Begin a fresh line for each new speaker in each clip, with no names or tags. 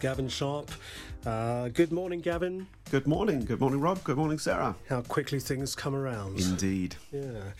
Gavin Sharp. Uh, good morning, Gavin.
Good morning. Good morning, Rob. Good morning, Sarah.
How quickly things come around.
Indeed.
Yeah.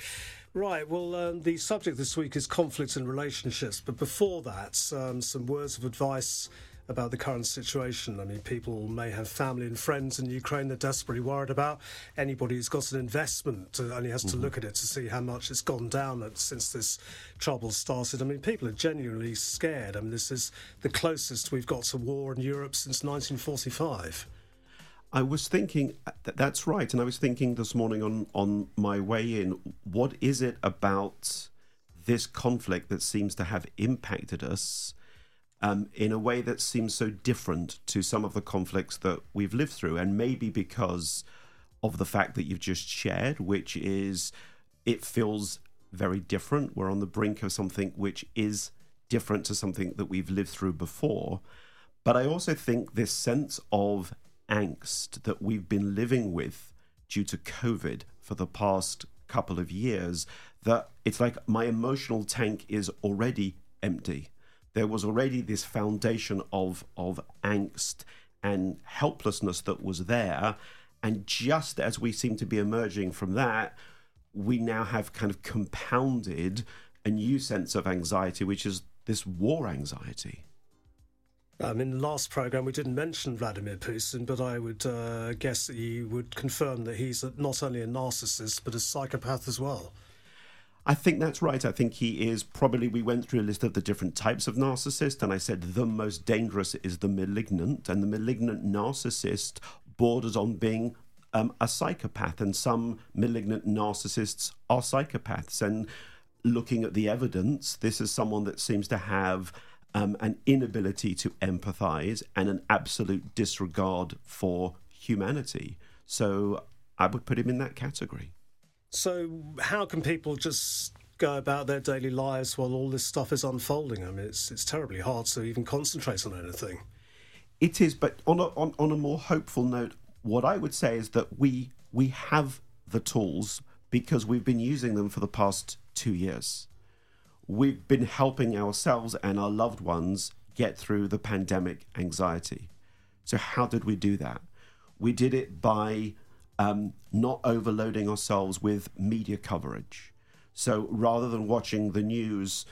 Right, well, um, the subject this week is conflict and relationships, but before that, um, some words of advice about the current situation. I mean, people may have family and friends in Ukraine they're desperately worried about. Anybody who's got an investment only has to mm-hmm. look at it to see how much it's gone down since this trouble started. I mean, people are genuinely scared. I mean, this is the closest we've got to war in Europe since 1945.
I was thinking uh, that's right, and I was thinking this morning on on my way in, what is it about this conflict that seems to have impacted us um, in a way that seems so different to some of the conflicts that we've lived through, and maybe because of the fact that you've just shared, which is it feels very different. We're on the brink of something which is different to something that we've lived through before. But I also think this sense of angst that we've been living with due to COVID for the past couple of years, that it's like my emotional tank is already empty there was already this foundation of of angst and helplessness that was there and just as we seem to be emerging from that we now have kind of compounded a new sense of anxiety which is this war anxiety
um, in the last program, we didn't mention Vladimir Putin, but I would uh, guess that you would confirm that he's not only a narcissist but a psychopath as well.
I think that's right. I think he is probably. We went through a list of the different types of narcissist, and I said the most dangerous is the malignant, and the malignant narcissist borders on being um, a psychopath, and some malignant narcissists are psychopaths. And looking at the evidence, this is someone that seems to have um, an inability to empathize and an absolute disregard for humanity. So I would put him in that category.
So, how can people just go about their daily lives while all this stuff is unfolding? I mean, it's it's terribly hard to even concentrate on anything.
It is, but on a, on, on a more hopeful note, what I would say is that we we have the tools because we've been using them for the past two years. We've been helping ourselves and our loved ones get through the pandemic anxiety. So, how did we do that? We did it by um, not overloading ourselves with media coverage. So rather than watching the news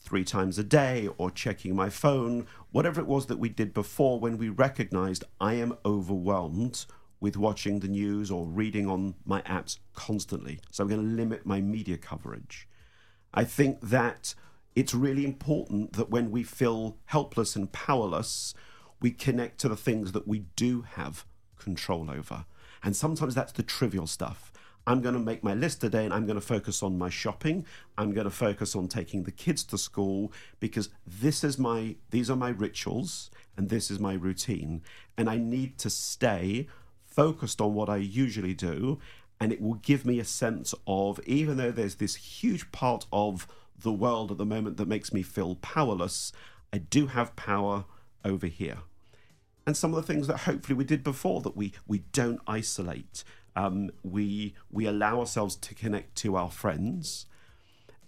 three times a day or checking my phone, whatever it was that we did before, when we recognized I am overwhelmed with watching the news or reading on my apps constantly. So I'm going to limit my media coverage. I think that it's really important that when we feel helpless and powerless, we connect to the things that we do have control over. And sometimes that's the trivial stuff. I'm going to make my list today and I'm going to focus on my shopping. I'm going to focus on taking the kids to school because this is my these are my rituals and this is my routine and I need to stay focused on what I usually do and it will give me a sense of even though there's this huge part of the world at the moment that makes me feel powerless, I do have power over here and some of the things that hopefully we did before that we we don't isolate. Um, we we allow ourselves to connect to our friends,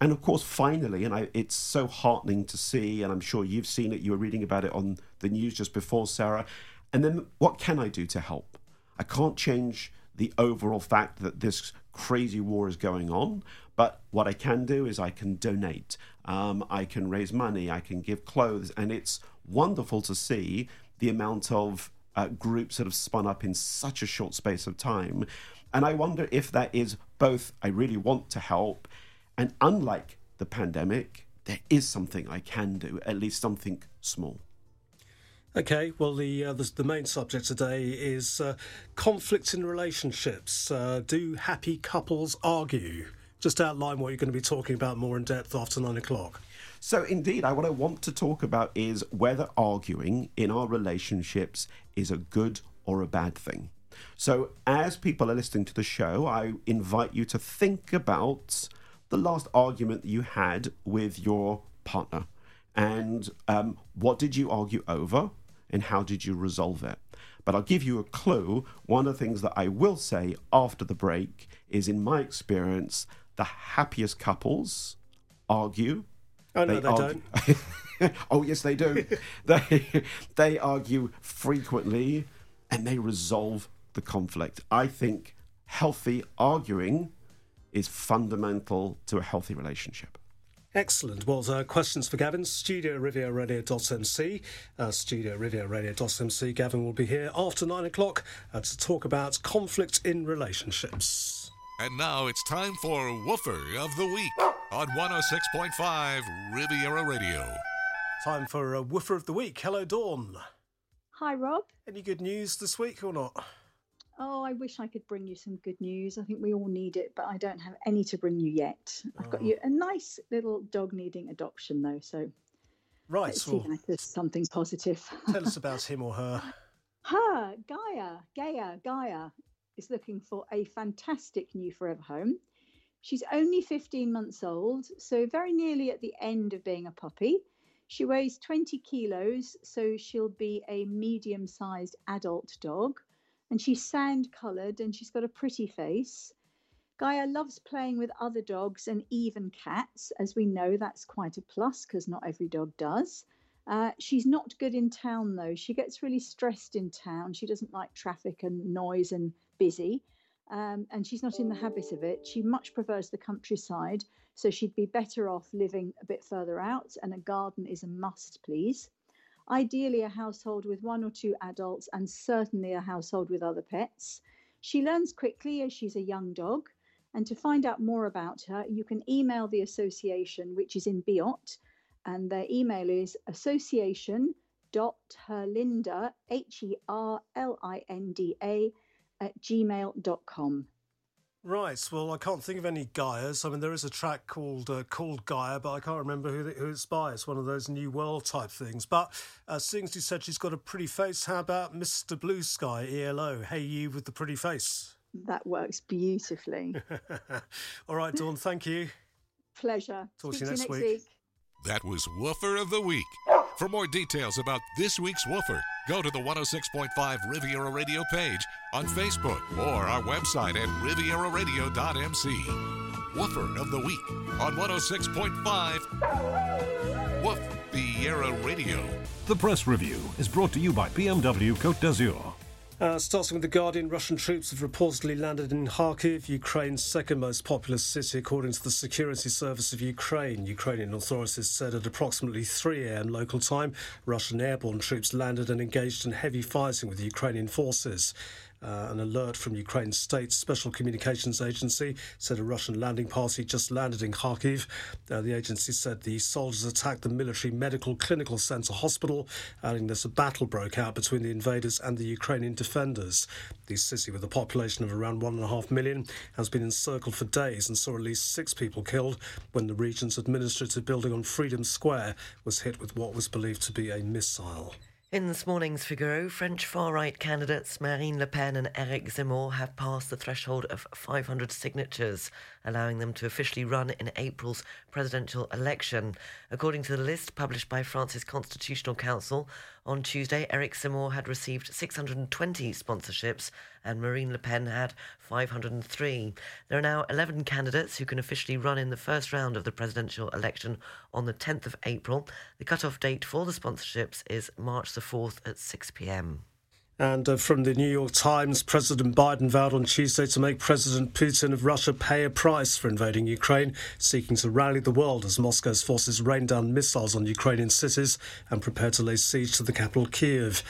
and of course, finally, and I, it's so heartening to see, and I'm sure you've seen it. You were reading about it on the news just before, Sarah. And then, what can I do to help? I can't change the overall fact that this crazy war is going on, but what I can do is I can donate, um, I can raise money, I can give clothes, and it's wonderful to see the amount of uh, groups that have spun up in such a short space of time. And I wonder if that is both, I really want to help, and unlike the pandemic, there is something I can do, at least something small.
Okay, well, the, uh, the, the main subject today is uh, conflict in relationships. Uh, do happy couples argue? Just outline what you're going to be talking about more in depth after nine o'clock.
So, indeed, I, what I want to talk about is whether arguing in our relationships is a good or a bad thing. So, as people are listening to the show, I invite you to think about the last argument that you had with your partner and um, what did you argue over and how did you resolve it. But I'll give you a clue. One of the things that I will say after the break is, in my experience, the happiest couples argue
Oh no, they, they argue-
don't. oh yes, they do. they they argue frequently, and they resolve the conflict. I think healthy arguing is fundamental to a healthy relationship.
Excellent. Well, uh, questions for Gavin, studio rivieraradio.mc, uh, studio rivieraradio.mc. Gavin will be here after nine o'clock uh, to talk about conflict in relationships.
And now it's time for Woofer of the Week on 106.5 Riviera Radio.
Time for a Woofer of the Week. Hello, Dawn.
Hi, Rob.
Any good news this week or not?
Oh, I wish I could bring you some good news. I think we all need it, but I don't have any to bring you yet. I've got oh. you a nice little dog needing adoption, though. So,
right,
let's well, see if there's something positive.
tell us about him or her.
Her, Gaia, Gaia, Gaia is looking for a fantastic new forever home. She's only 15 months old, so very nearly at the end of being a puppy. She weighs 20 kilos, so she'll be a medium sized adult dog and she's sand coloured and she's got a pretty face. Gaia loves playing with other dogs and even cats. As we know, that's quite a plus because not every dog does. Uh, she's not good in town though. She gets really stressed in town. She doesn't like traffic and noise and busy. Um, and she's not in the habit of it. She much prefers the countryside, so she'd be better off living a bit further out. And a garden is a must, please ideally a household with one or two adults, and certainly a household with other pets. She learns quickly as she's a young dog. And to find out more about her, you can email the association, which is in Biot, and their email is association.herlinda, H E R L I N D A, at gmail.com.
Right. Well, I can't think of any Gaias. I mean, there is a track called uh, called Gaia, but I can't remember who, who it's by. It's one of those new world type things. But uh, seeing as you said she's got a pretty face, how about Mr. Blue Sky ELO? Hey, you with the pretty face.
That works beautifully.
All right, Dawn. Thank you.
Pleasure.
Talk Speak to you next,
week.
week.
That was Woofer of the Week. For more details about this week's Woofer, go to the 106.5 Riviera Radio page on Facebook or our website at rivieraradio.mc. Woofer of the Week on 106.5 Woof Radio.
The press review is brought to you by BMW Côte d'Azur.
Uh, starting with The Guardian, Russian troops have reportedly landed in Kharkiv, Ukraine's second most populous city, according to the Security Service of Ukraine. Ukrainian authorities said at approximately 3 a.m. local time, Russian airborne troops landed and engaged in heavy fighting with Ukrainian forces. Uh, an alert from Ukraine's state special communications agency said a Russian landing party just landed in Kharkiv. Uh, the agency said the soldiers attacked the military medical clinical center hospital, adding that a battle broke out between the invaders and the Ukrainian defenders. The city, with a population of around one and a half million, has been encircled for days and saw at least six people killed when the region's administrative building on Freedom Square was hit with what was believed to be a missile.
In this morning's Figaro, French far right candidates Marine Le Pen and Eric Zemmour have passed the threshold of 500 signatures, allowing them to officially run in April's presidential election. According to the list published by France's Constitutional Council, on Tuesday, Eric Zemmour had received 620 sponsorships and Marine Le Pen had 503. There are now 11 candidates who can officially run in the first round of the presidential election on the 10th of April. The cut-off date for the sponsorships is March the 4th at 6 p.m.
And uh, from the New York Times, President Biden vowed on Tuesday to make President Putin of Russia pay a price for invading Ukraine, seeking to rally the world as Moscow's forces rain down missiles on Ukrainian cities and prepare to lay siege to the capital, Kiev.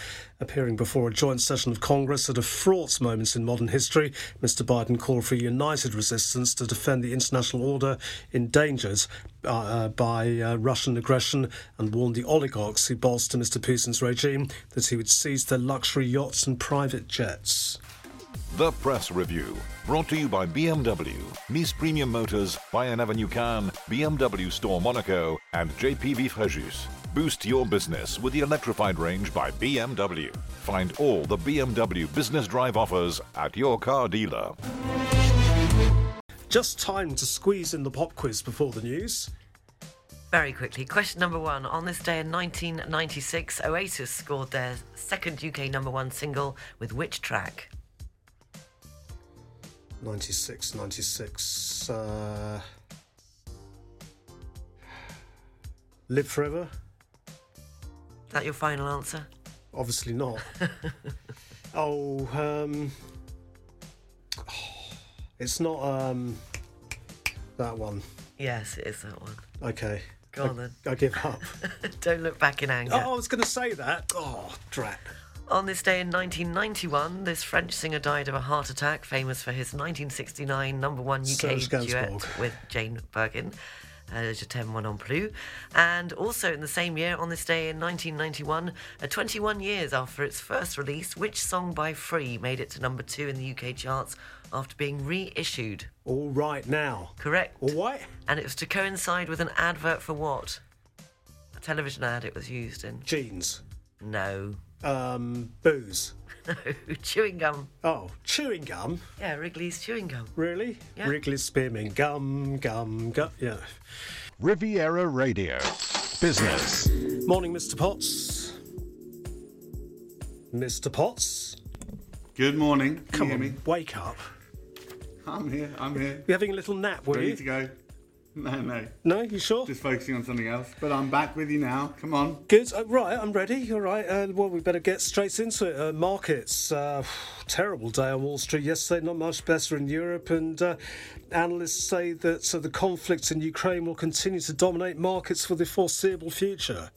Appearing before a joint session of Congress at a fraught moment in modern history, Mr. Biden called for united resistance to defend the international order endangered uh, uh, by uh, Russian aggression and warned the oligarchs who bolster Mr. Putin's regime that he would seize their luxury yachts and private jets.
The Press Review, brought to you by BMW, Nice Premium Motors, Bayern Avenue Cannes, BMW Store Monaco, and JPV Fréjus. Boost your business with the electrified range by BMW. Find all the BMW Business Drive offers at your car dealer.
Just time to squeeze in the pop quiz before the news.
Very quickly, question number one. On this day in 1996, Oasis scored their second UK number one single with which track?
96, 96. Uh... Live forever?
That your final answer?
Obviously not. oh, um, it's not um, that one.
Yes, it is that one.
Okay.
Go on then.
I give up.
Don't look back in anger.
oh, I was going to say that. Oh, drat.
On this day in 1991, this French singer died of a heart attack, famous for his 1969 number one UK
Serge
duet
Gainsbourg.
with Jane Birkin. Uh, Je t'aime moi non plus. And also in the same year, on this day in 1991, uh, 21 years after its first release, which song by Free made it to number two in the UK charts after being reissued?
All right now.
Correct.
All right.
And it was to coincide with an advert for what? A television ad it was used in.
Jeans.
No.
Um, booze.
No. Chewing gum.
Oh, chewing gum.
Yeah, Wrigley's chewing gum.
Really?
Yeah.
Wrigley's spearmint gum, gum, gum. Yeah.
Riviera Radio. Business.
Morning, Mr. Potts. Mr. Potts.
Good morning. Can
Come
you
on,
me?
wake up.
I'm here. I'm here.
You having a little nap, were
Ready
you?
to go. No, no.
No, you sure?
Just focusing on something else. But I'm back with you now. Come on.
Good. Uh, right, I'm ready. All right. Uh, well, we better get straight into it. Uh, markets. Uh, terrible day on Wall Street yesterday. Not much better in Europe. And uh, analysts say that uh, the conflict in Ukraine will continue to dominate markets for the foreseeable future.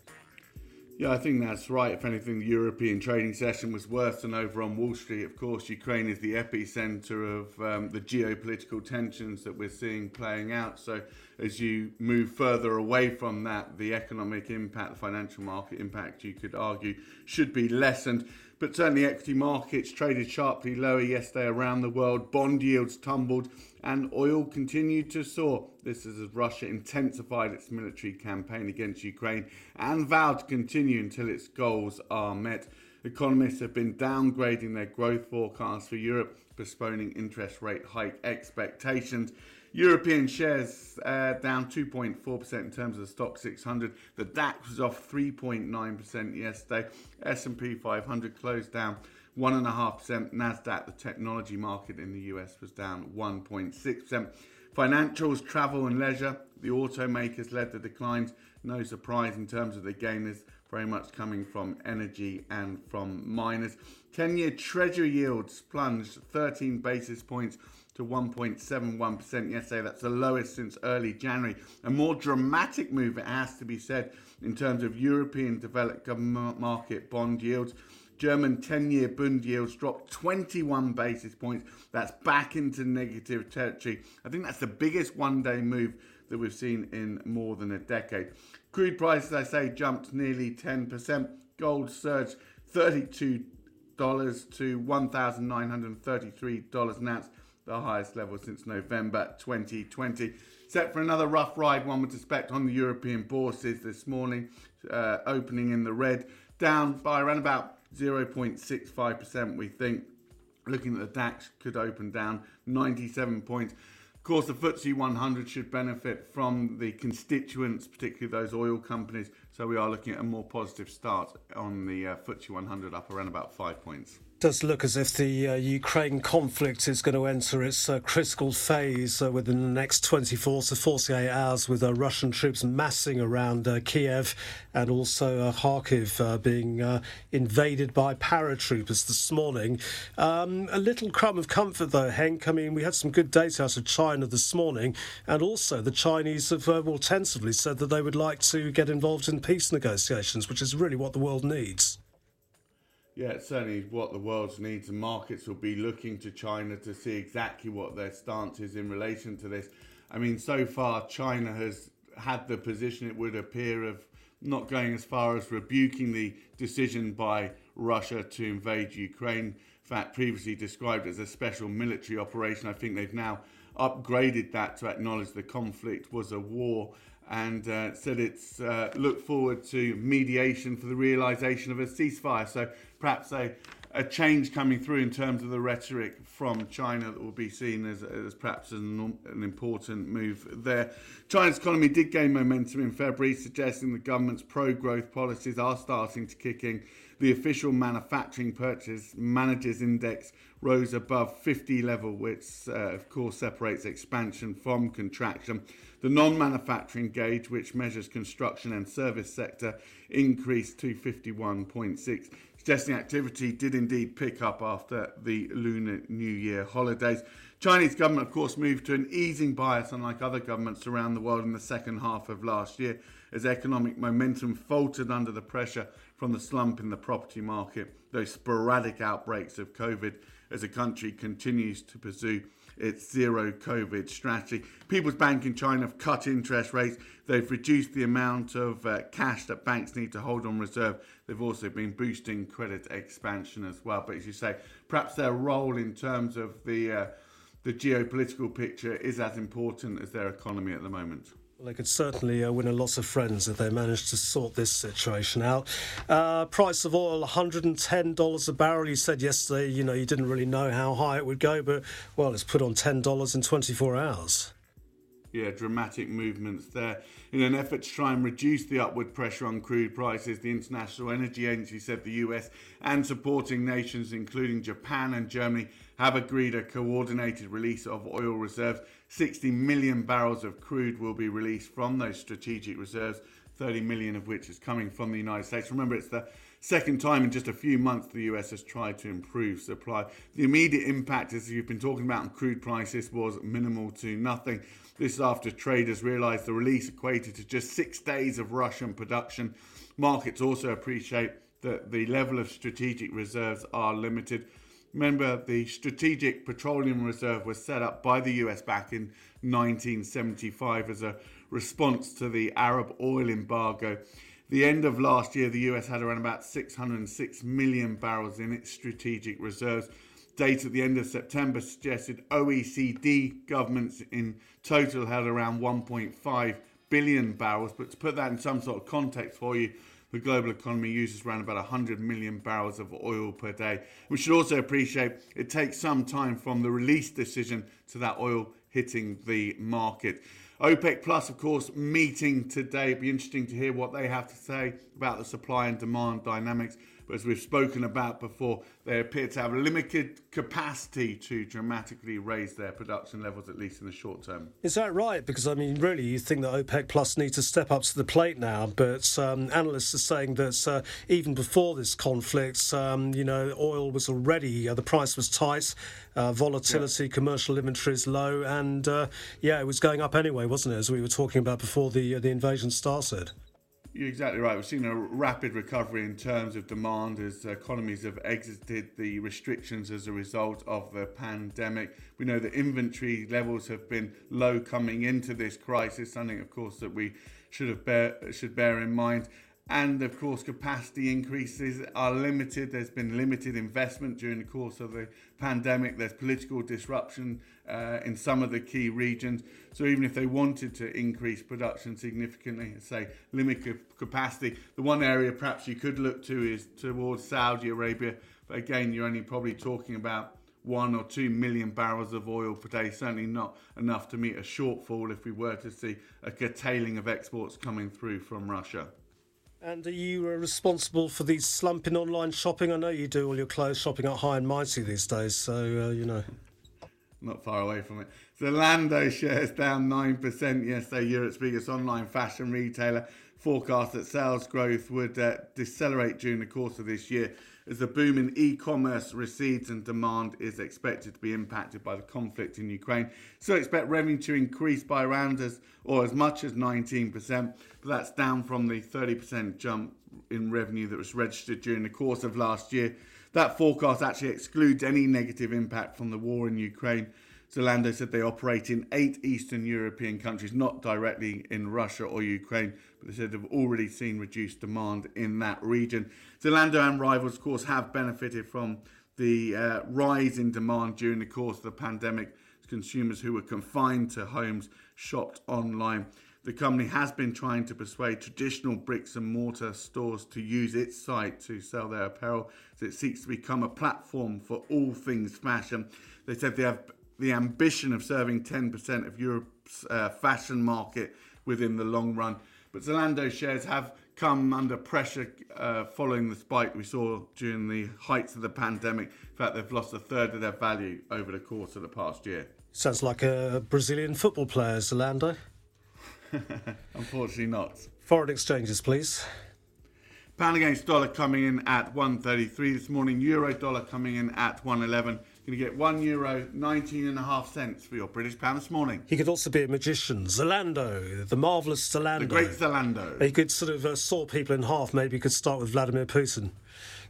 Yeah, I think that's right. If anything, the European trading session was worse than over on Wall Street. Of course, Ukraine is the epicenter of um, the geopolitical tensions that we're seeing playing out. So, as you move further away from that, the economic impact, the financial market impact, you could argue, should be lessened. But certainly, equity markets traded sharply lower yesterday around the world. Bond yields tumbled, and oil continued to soar. This is as Russia intensified its military campaign against Ukraine and vowed to continue until its goals are met. Economists have been downgrading their growth forecasts for Europe, postponing interest rate hike expectations. European shares uh, down 2.4% in terms of the Stoxx 600. The DAX was off 3.9% yesterday. S&P 500 closed down 1.5%. Nasdaq, the technology market in the US, was down 1.6%. Financials, travel and leisure, the automakers led the declines. No surprise in terms of the gainers, very much coming from energy and from miners. 10 year Treasury yields plunged 13 basis points to 1.71% yesterday. That's the lowest since early January. A more dramatic move, it has to be said, in terms of European developed government market bond yields. German 10 year Bund yields dropped 21 basis points. That's back into negative territory. I think that's the biggest one day move that we've seen in more than a decade. Crude prices, I say, jumped nearly 10%. Gold surged $32 to $1,933 an ounce, the highest level since November 2020. Set for another rough ride, one would suspect, on the European bourses this morning, uh, opening in the red, down by around about 0.65%, we think. Looking at the DAX, could open down 97 points. Of course, the FTSE 100 should benefit from the constituents, particularly those oil companies. So we are looking at a more positive start on the uh, FTSE 100, up around about five points.
Does look as if the uh, Ukraine conflict is going to enter its uh, critical phase uh, within the next 24 to 48 hours, with uh, Russian troops massing around uh, Kiev and also uh, Kharkiv being invaded by paratroopers this morning. Um, a little crumb of comfort, though, Henk. I mean, we had some good data out of China this morning, and also the Chinese have well tentatively said that they would like to get involved in peace negotiations, which is really what the world needs.
Yeah, it's certainly what the world needs, and markets will be looking to China to see exactly what their stance is in relation to this. I mean, so far, China has had the position, it would appear, of not going as far as rebuking the decision by Russia to invade Ukraine. In fact, previously described as a special military operation. I think they've now upgraded that to acknowledge the conflict was a war and uh, said it's uh, look forward to mediation for the realization of a ceasefire. So perhaps a, a change coming through in terms of the rhetoric from China that will be seen as, as perhaps an, an important move there. China's economy did gain momentum in February, suggesting the government's pro growth policies are starting to kick in. The official manufacturing purchase managers index rose above 50 level, which uh, of course separates expansion from contraction. The non manufacturing gauge, which measures construction and service sector, increased to 51.6, suggesting activity did indeed pick up after the Lunar New Year holidays. Chinese government, of course, moved to an easing bias, unlike other governments around the world in the second half of last year, as economic momentum faltered under the pressure from the slump in the property market, those sporadic outbreaks of COVID as the country continues to pursue its zero COVID strategy. People's Bank in China have cut interest rates. They've reduced the amount of uh, cash that banks need to hold on reserve. They've also been boosting credit expansion as well. But as you say, perhaps their role in terms of the uh, the geopolitical picture is as important as their economy at the moment.
They could certainly uh, win a lot of friends if they managed to sort this situation out. Uh, price of oil, $110 a barrel. You said yesterday, you know, you didn't really know how high it would go, but, well, it's put on $10 in 24 hours.
Yeah, dramatic movements there. In an effort to try and reduce the upward pressure on crude prices, the International Energy Agency said the US and supporting nations, including Japan and Germany, have agreed a coordinated release of oil reserves 60 million barrels of crude will be released from those strategic reserves, 30 million of which is coming from the United States. Remember, it's the second time in just a few months the US has tried to improve supply. The immediate impact, as you've been talking about on crude prices, was minimal to nothing. This is after traders realised the release equated to just six days of Russian production. Markets also appreciate that the level of strategic reserves are limited. Remember, the Strategic Petroleum Reserve was set up by the US back in 1975 as a response to the Arab oil embargo. The end of last year, the US had around about 606 million barrels in its strategic reserves. Data at the end of September suggested OECD governments in total had around 1.5 billion barrels. But to put that in some sort of context for you, the global economy uses around about 100 million barrels of oil per day. We should also appreciate it takes some time from the release decision to that oil hitting the market. OPEC Plus, of course, meeting today. It'd be interesting to hear what they have to say about the supply and demand dynamics. But as we've spoken about before, they appear to have limited capacity to dramatically raise their production levels, at least in the short term.
Is that right? Because, I mean, really, you think that OPEC Plus need to step up to the plate now, but um, analysts are saying that uh, even before this conflict, um, you know, oil was already, uh, the price was tight, uh, volatility, yeah. commercial inventories low, and uh, yeah, it was going up anyway, wasn't it, as we were talking about before the, uh, the invasion started?
You're exactly right. We've seen a rapid recovery in terms of demand as economies have exited the restrictions as a result of the pandemic. We know that inventory levels have been low coming into this crisis, something, of course, that we should have bear, should bear in mind. And of course, capacity increases are limited. There's been limited investment during the course of the pandemic. There's political disruption uh, in some of the key regions. So even if they wanted to increase production significantly, say limit capacity, the one area perhaps you could look to is towards Saudi Arabia. But again, you're only probably talking about one or two million barrels of oil per day, certainly not enough to meet a shortfall if we were to see a curtailing of exports coming through from Russia.
And are you uh, responsible for the slump in online shopping? I know you do all your clothes shopping at High and Mighty these days, so uh, you know.
Not far away from it. Zalando shares down 9% yesterday, Europe's biggest online fashion retailer. Forecast that sales growth would uh, decelerate during the course of this year as the boom in e-commerce recedes and demand is expected to be impacted by the conflict in Ukraine. So expect revenue to increase by around as or as much as 19%, but that's down from the 30% jump in revenue that was registered during the course of last year. That forecast actually excludes any negative impact from the war in Ukraine. Zalando said they operate in eight Eastern European countries, not directly in Russia or Ukraine, but they said they've already seen reduced demand in that region. Zalando and rivals, of course, have benefited from the uh, rise in demand during the course of the pandemic. Consumers who were confined to homes shopped online. The company has been trying to persuade traditional bricks and mortar stores to use its site to sell their apparel, as it seeks to become a platform for all things fashion. They said they have the ambition of serving 10% of Europe's uh, fashion market within the long run. But Zalando shares have come under pressure uh, following the spike we saw during the heights of the pandemic. In fact, they've lost a third of their value over the course of the past year.
Sounds like a Brazilian football player, Zalando.
Unfortunately, not.
Foreign exchanges, please.
Pound against dollar coming in at 133 this morning. Euro dollar coming in at 111. Going to get one euro 19 and a half cents for your British pound this morning.
He could also be a magician. Zalando, the marvellous Zalando.
The great Zalando.
He could sort of uh, saw people in half. Maybe he could start with Vladimir Putin.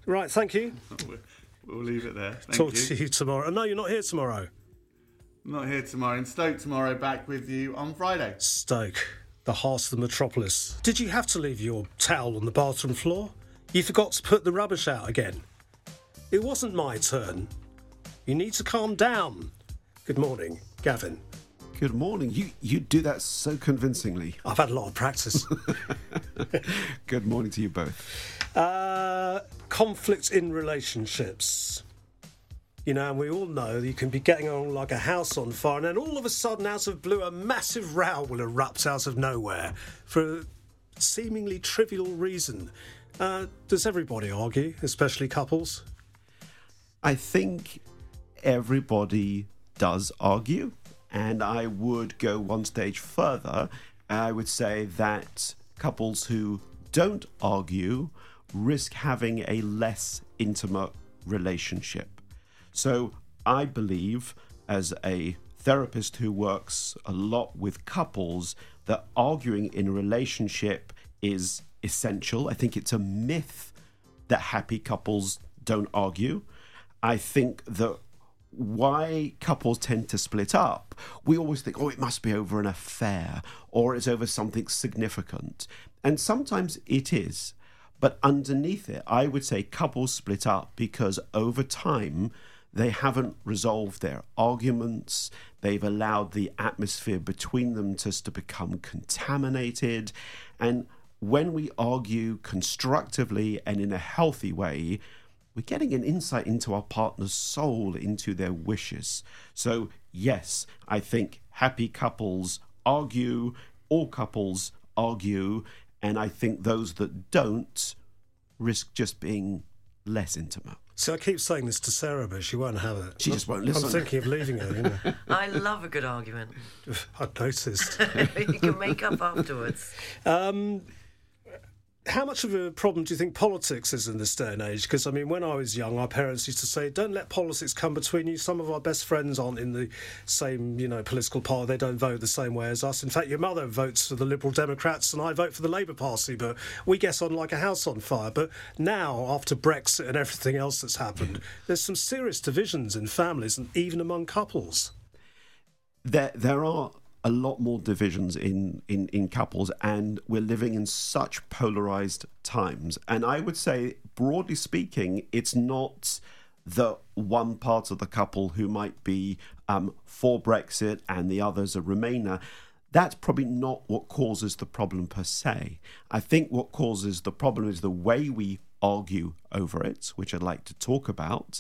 Right, thank you.
we'll leave it there. Thank
Talk
you.
to you tomorrow. No, you're not here tomorrow.
Not here tomorrow. In Stoke tomorrow. Back with you on Friday.
Stoke, the heart of the metropolis. Did you have to leave your towel on the bathroom floor? You forgot to put the rubbish out again. It wasn't my turn. You need to calm down. Good morning, Gavin.
Good morning. You you do that so convincingly.
I've had a lot of practice.
Good morning to you both.
uh, conflict in relationships. You know, and we all know you can be getting on like a house on fire, and then all of a sudden, out of blue, a massive row will erupt out of nowhere for a seemingly trivial reason. Uh, does everybody argue, especially couples?
I think everybody does argue, and I would go one stage further. I would say that couples who don't argue risk having a less intimate relationship. So I believe, as a therapist who works a lot with couples, that arguing in a relationship is essential. I think it's a myth that happy couples don't argue. I think that why couples tend to split up, we always think, oh, it must be over an affair or it's over something significant. And sometimes it is. But underneath it, I would say couples split up because over time, they haven't resolved their arguments. They've allowed the atmosphere between them just to become contaminated. And when we argue constructively and in a healthy way, we're getting an insight into our partner's soul, into their wishes. So, yes, I think happy couples argue, all couples argue, and I think those that don't risk just being less intimate.
So I keep saying this to Sarah, but she won't have it.
She just won't listen.
I'm thinking of leaving her. You know,
I love a good argument.
I've noticed.
you can make up afterwards.
Um, how much of a problem do you think politics is in this day and age? Because I mean, when I was young, our parents used to say, "Don't let politics come between you." Some of our best friends aren't in the same, you know, political party. They don't vote the same way as us. In fact, your mother votes for the Liberal Democrats, and I vote for the Labour Party. But we get on like a house on fire. But now, after Brexit and everything else that's happened, there's some serious divisions in families and even among couples.
There, there are a lot more divisions in, in, in couples, and we're living in such polarized times. And I would say, broadly speaking, it's not the one part of the couple who might be um, for Brexit and the others a Remainer. That's probably not what causes the problem per se. I think what causes the problem is the way we argue over it, which I'd like to talk about.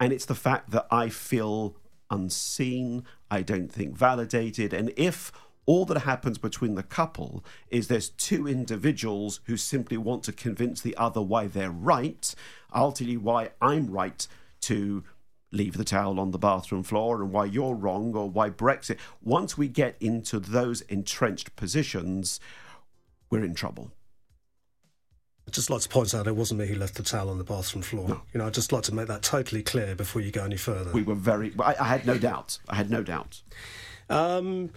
And it's the fact that I feel unseen, I don't think validated. And if all that happens between the couple is there's two individuals who simply want to convince the other why they're right, I'll tell you why I'm right to leave the towel on the bathroom floor and why you're wrong or why Brexit. Once we get into those entrenched positions, we're in trouble.
I'd just like to point out it wasn't me who left the towel on the bathroom floor.
No.
You know, I'd just like to make that totally clear before you go any further.
We were very, I, I had no doubt. I had no doubt.
Um,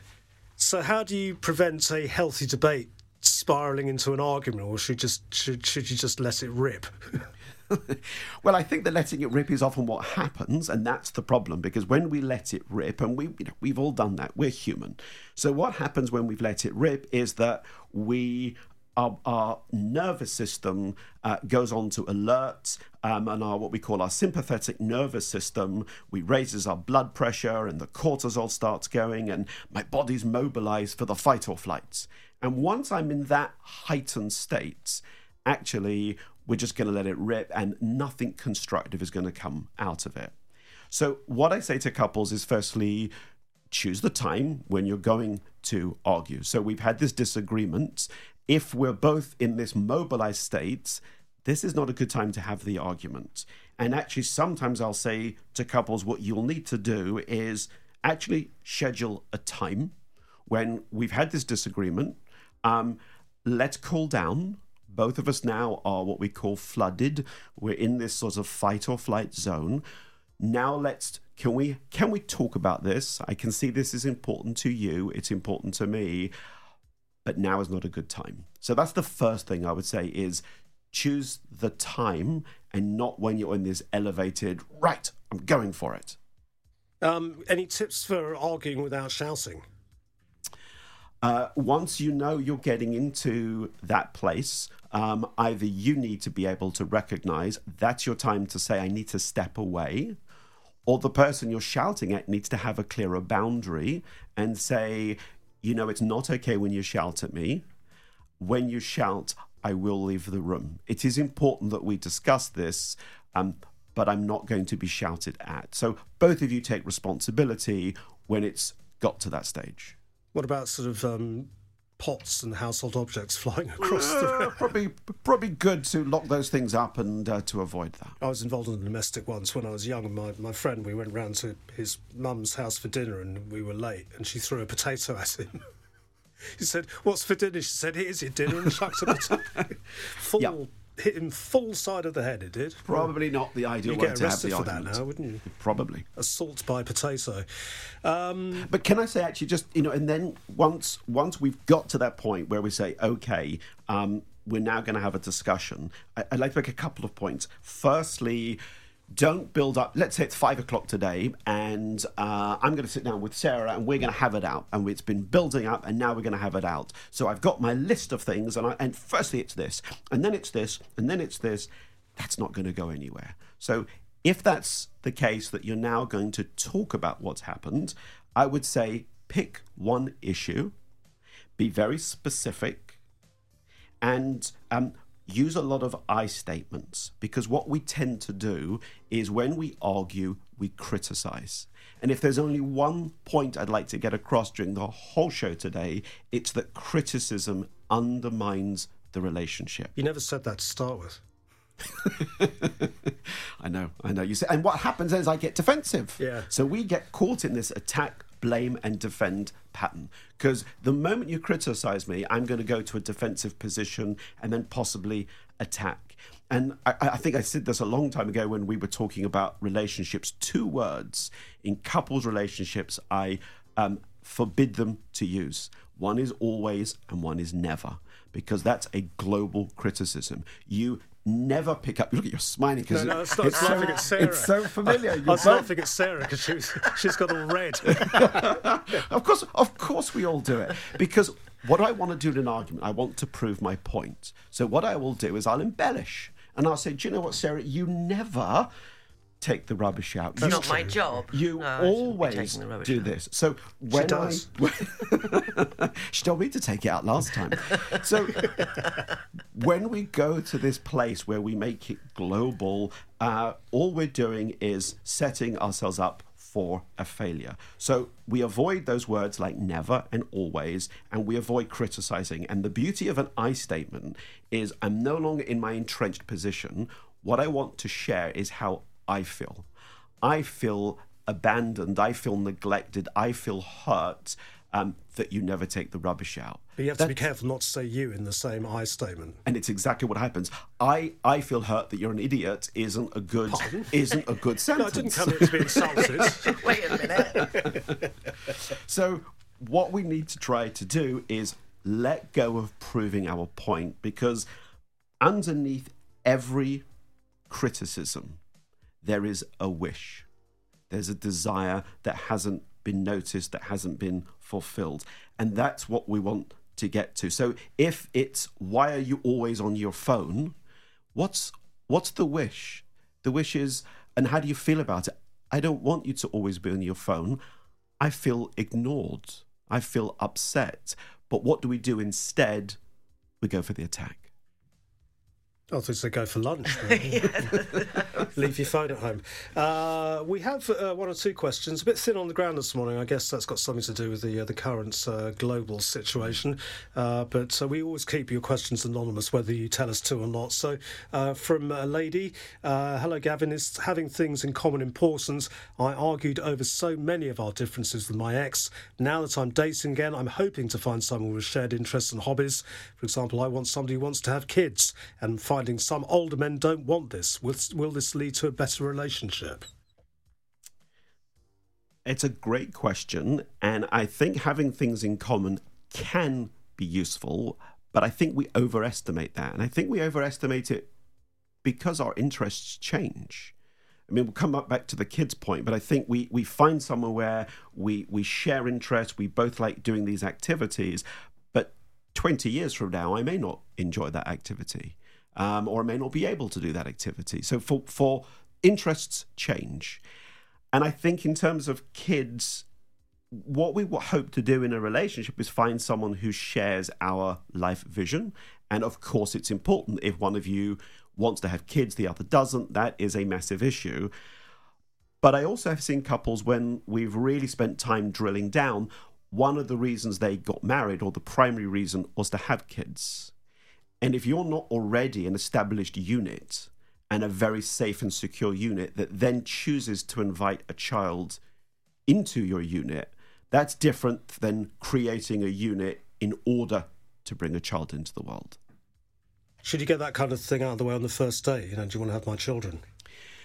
so, how do you prevent a healthy debate spiraling into an argument, or should just should, should you just let it rip?
well, I think that letting it rip is often what happens, and that's the problem because when we let it rip, and we you know, we've all done that, we're human. So what happens when we've let it rip is that we our, our, nervous system uh, goes on to alert, um, and our what we call our sympathetic nervous system. We raises our blood pressure, and the cortisol starts going, and my body's mobilized for the fight or flight. And once I'm in that heightened state, actually, we're just going to let it rip, and nothing constructive is going to come out of it. So, what I say to couples is firstly, choose the time when you're going to argue. So, we've had this disagreement if we're both in this mobilized state, this is not a good time to have the argument. And actually, sometimes I'll say to couples, what you'll need to do is actually schedule a time when we've had this disagreement. Um, let's cool down. Both of us now are what we call flooded. We're in this sort of fight or flight zone. Now let's can we can we talk about this? I can see this is important to you. It's important to me, but now is not a good time. So that's the first thing I would say is choose the time and not when you're in this elevated right. I'm going for it.
Um, any tips for arguing without shouting?
Uh, once you know you're getting into that place, um, either you need to be able to recognize that's your time to say, I need to step away, or the person you're shouting at needs to have a clearer boundary and say, you know, it's not okay when you shout at me. When you shout, I will leave the room. It is important that we discuss this, um, but I'm not going to be shouted at. So both of you take responsibility when it's got to that stage.
What about sort of um, pots and household objects flying across the
Uh,
room?
probably, probably good to lock those things up and uh, to avoid that.
I was involved in a domestic once when I was young. and My, my friend, we went round to his mum's house for dinner and we were late and she threw a potato at him. he said, What's for dinner? She said, Here's your dinner and chucked a potato. full,
Yeah.
Hit him full side of the head, it did.
Probably not the ideal
You'd
way to have the
for that now, wouldn't you?
Probably.
Assault by potato. Um,
But can I say actually just you know, and then once once we've got to that point where we say, okay, um, we're now going to have a discussion. I, I'd like to make a couple of points. Firstly, don't build up. Let's say it's five o'clock today, and uh, I'm going to sit down with Sarah, and we're going to have it out. And it's been building up, and now we're going to have it out. So I've got my list of things, and I, and firstly it's this, and then it's this, and then it's this. That's not going to go anywhere. So if that's the case that you're now going to talk about what's happened, I would say pick one issue, be very specific, and um, use a lot of I statements because what we tend to do is when we argue, we criticize. And if there's only one point I'd like to get across during the whole show today, it's that criticism undermines the relationship.
you never said that to start with.
I know, I know. You say, and what happens is I get defensive.
Yeah.
So we get caught in this attack, blame, and defend pattern. Because the moment you criticize me, I'm going to go to a defensive position and then possibly attack. And I, I think I said this a long time ago when we were talking about relationships. Two words in couples relationships I um, forbid them to use. One is always, and one is never, because that's a global criticism. You never pick up. Look at you're smiling because
No, no, it's
it's,
laughing
so,
at Sarah.
it's so familiar.
I
You're
was
both-
laughing at Sarah because she was, she's got all red.
of course, of course, we all do it because what I want to do in an argument, I want to prove my point. So what I will do is I'll embellish and I'll say, "Do you know what, Sarah? You never." Take the rubbish out.
It's
You
not my job.
You
No, I shouldn't be
always
taking the rubbish
do
out.
this. So when
does.
I, she told me to take it out last time. So when we go to this place where we make it global, uh, all we're doing is setting ourselves up for a failure. So we avoid those words like never and always, and we avoid criticizing. And the beauty of an I statement is I'm no longer in my entrenched position. What I want to share is how I feel. I feel abandoned. I feel neglected. I feel hurt um, that you never take the rubbish out.
But you have to be careful not to say you in the same I statement.
and it's exactly what happens. I, I feel hurt that you're an idiot isn't a good isn't a good sentence.
No,
sentence.
I didn't come here to be insulted.
Wait a minute.
So what we need to try to do is let go of proving our point because underneath every criticism there is a wish. There's a desire that hasn't been noticed, that hasn't been fulfilled. And that's what we want to get to. So if it's why are you always on your phone? What's what's the wish? The wish is and how do you feel about it? I don't want you to always be on your phone. I feel ignored. I feel upset. But what do we do instead? We go for the attack.
Oh, I they go for lunch. Leave your phone at home. Uh, we have uh, one or two questions. A bit thin on the ground this morning. I guess that's got something to do with the uh, the current uh, global situation. Uh, but uh, we always keep your questions anonymous, whether you tell us to or not. So, from a lady, hello, Gavin. Is having things in common important? I argued over so many of our differences with my ex. Now that I'm dating again, I'm hoping to find someone with shared interests and hobbies. For example, I want somebody who wants to have kids and finding some older men don't want this. Will, will this lead to a better relationship?
It's a great question. And I think having things in common can be useful, but I think we overestimate that. And I think we overestimate it because our interests change. I mean, we'll come back to the kids' point, but I think we, we find somewhere where we, we share interests, we both like doing these activities, but 20 years from now, I may not enjoy that activity um, or may not be able to do that activity. So for for interests change, and I think in terms of kids, what we hope to do in a relationship is find someone who shares our life vision. And of course, it's important if one of you wants to have kids, the other doesn't. That is a massive issue. But I also have seen couples when we've really spent time drilling down. One of the reasons they got married, or the primary reason, was to have kids. And if you're not already an established unit and a very safe and secure unit that then chooses to invite a child into your unit, that's different than creating a unit in order to bring a child into the world.
Should you get that kind of thing out of the way on the first date? You know, do you want to have my children?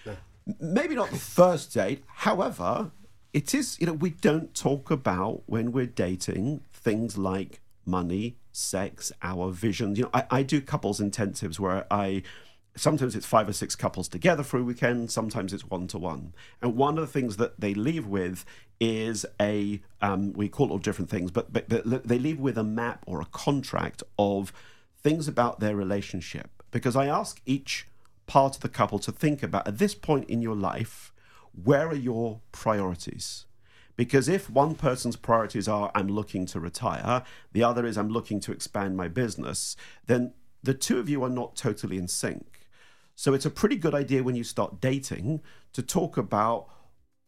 No. Maybe not the first date. However, it is, you know, we don't talk about when we're dating things like money, sex, our visions. You know, I, I do couples intensives where I sometimes it's five or six couples together for a weekend sometimes it's one to one and one of the things that they leave with is a um, we call it all different things but, but, but they leave with a map or a contract of things about their relationship. Because i ask each part of the couple to think about at this point in your life where are your priorities because if one person's priorities are, I'm looking to retire, the other is, I'm looking to expand my business, then the two of you are not totally in sync. So it's a pretty good idea when you start dating to talk about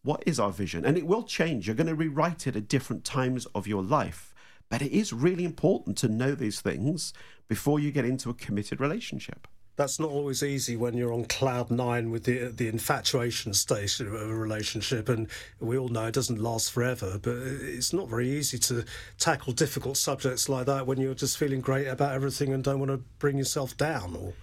what is our vision. And it will change. You're going to rewrite it at different times of your life. But it is really important to know these things before you get into a committed relationship
that's not always easy when you're on cloud nine with the the infatuation stage of a relationship, and we all know it doesn't last forever. But it's not very easy to tackle difficult subjects like that when you're just feeling great about everything and don't want to bring yourself down. Or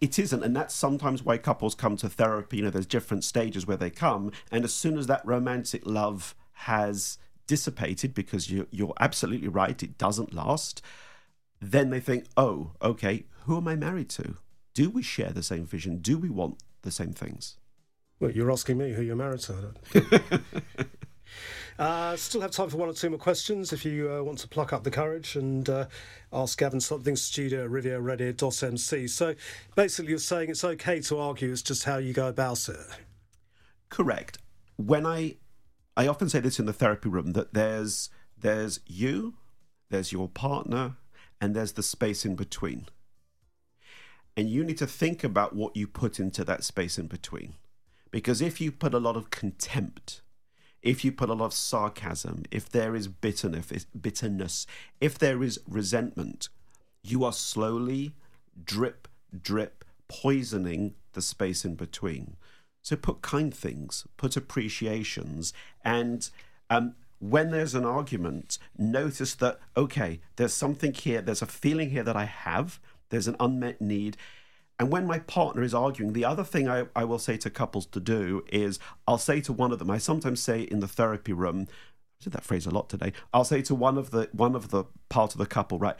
it isn't, and that's sometimes why couples come to therapy. You know, there's different stages where they come, and as soon as that romantic love has dissipated, because you, you're absolutely right, it doesn't last. Then they think, oh, okay, who am I married to? Do we share the same vision? Do we want the same things?
Well, you're asking me who you're married to. uh, still have time for one or two more questions if you uh, want to pluck up the courage and uh, ask Gavin something. Studio at MC. So basically, you're saying it's okay to argue, it's just how you go about it.
Correct. When I, I often say this in the therapy room that there's there's you, there's your partner, and there's the space in between. And you need to think about what you put into that space in between. Because if you put a lot of contempt, if you put a lot of sarcasm, if there is bitterness, bitterness, if there is resentment, you are slowly drip, drip, poisoning the space in between. So put kind things, put appreciations, and um, when there's an argument, notice that, okay, there's something here, there's a feeling here that I have, there's an unmet need. And when my partner is arguing, the other thing I, I will say to couples to do is I'll say to one of them, I sometimes say in the therapy room, I said that phrase a lot today. I'll say to one of the one of the part of the couple, right,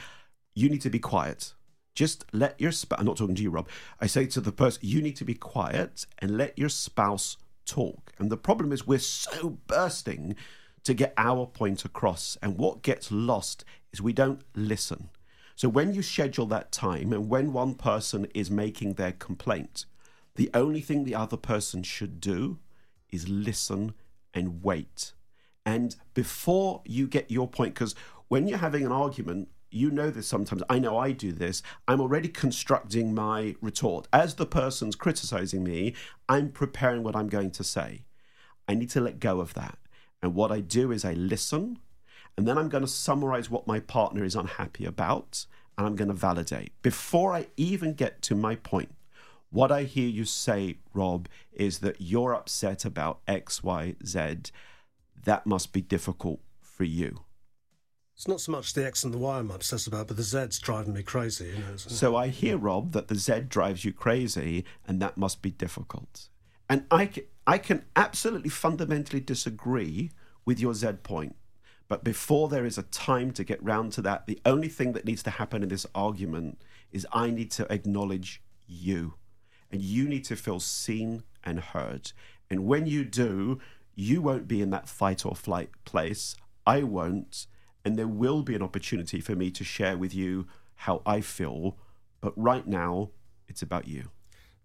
you need to be quiet. Just let your spouse, I'm not talking to you, Rob. I say to the person, you need to be quiet and let your spouse talk. And the problem is we're so bursting to get our point across. And what gets lost is we don't listen. So when you schedule that time and when one person is making their complaint, the only thing the other person should do is listen and wait. And before you get your point, because when you're having an argument, you know this sometimes. I know I do this. I'm already constructing my retort. As the person's criticizing me, I'm preparing what I'm going to say. I need to let go of that. And what I do is I listen, and then I'm going to summarize what my partner is unhappy about, and I'm going to validate. Before I even get to my point, what I hear you say, Rob, is that you're upset about X, Y, Z. That must be difficult for you.
It's not so much the X and the Y I'm obsessed about, but the Z's driving me crazy. You know,
so I hear, Rob, that the Z drives you crazy, and that must be difficult. And I I can absolutely fundamentally disagree with your Z point. But before there is a time to get round to that, the only thing that needs to happen in this argument is I need to acknowledge you. And you need to feel seen and heard. And when you do, you won't be in that fight or flight place. I won't and there will be an opportunity for me to share with you how I feel. But right now, it's about you.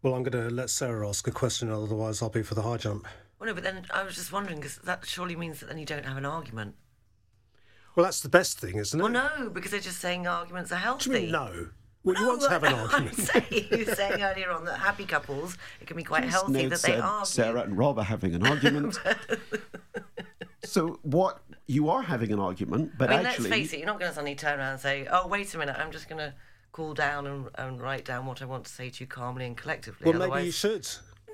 Well, I'm going to let Sarah ask a question, otherwise, I'll be for the high jump.
Well, no, but then I was just wondering because that surely means that then you don't have an argument.
Well, that's the best thing, isn't it?
Well, no, because they're just saying arguments are healthy.
Do you mean, no? Well, you want to oh, have an argument.
I'm saying, you were saying earlier on that happy couples, it can be quite healthy that they argue.
Sarah and Rob are having an argument. so what you are having an argument, but
I mean,
actually,
let's face it, you're not going to suddenly turn around and say, "Oh, wait a minute, I'm just going to cool down and, and write down what I want to say to you calmly and collectively."
Well,
Otherwise...
maybe you should.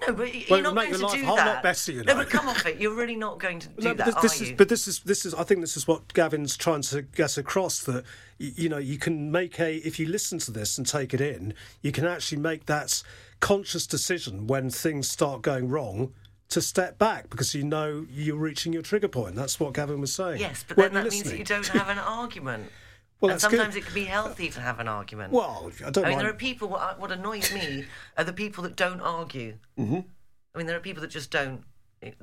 No, but you're well, not going to do that.
Better, you know.
No, but come off it. You're really not going to do
no,
that,
this, this
are
is,
you?
But this is this is. I think this is what Gavin's trying to get across. That you know, you can make a. If you listen to this and take it in, you can actually make that conscious decision when things start going wrong to step back because you know you're reaching your trigger point. That's what Gavin was saying.
Yes, but then that listening. means that you don't have an argument. Well, and sometimes good. it can be healthy to have an argument.
Well, I don't.
I mean,
mind.
there are people. What, what annoys me are the people that don't argue.
Mm-hmm.
I mean, there are people that just don't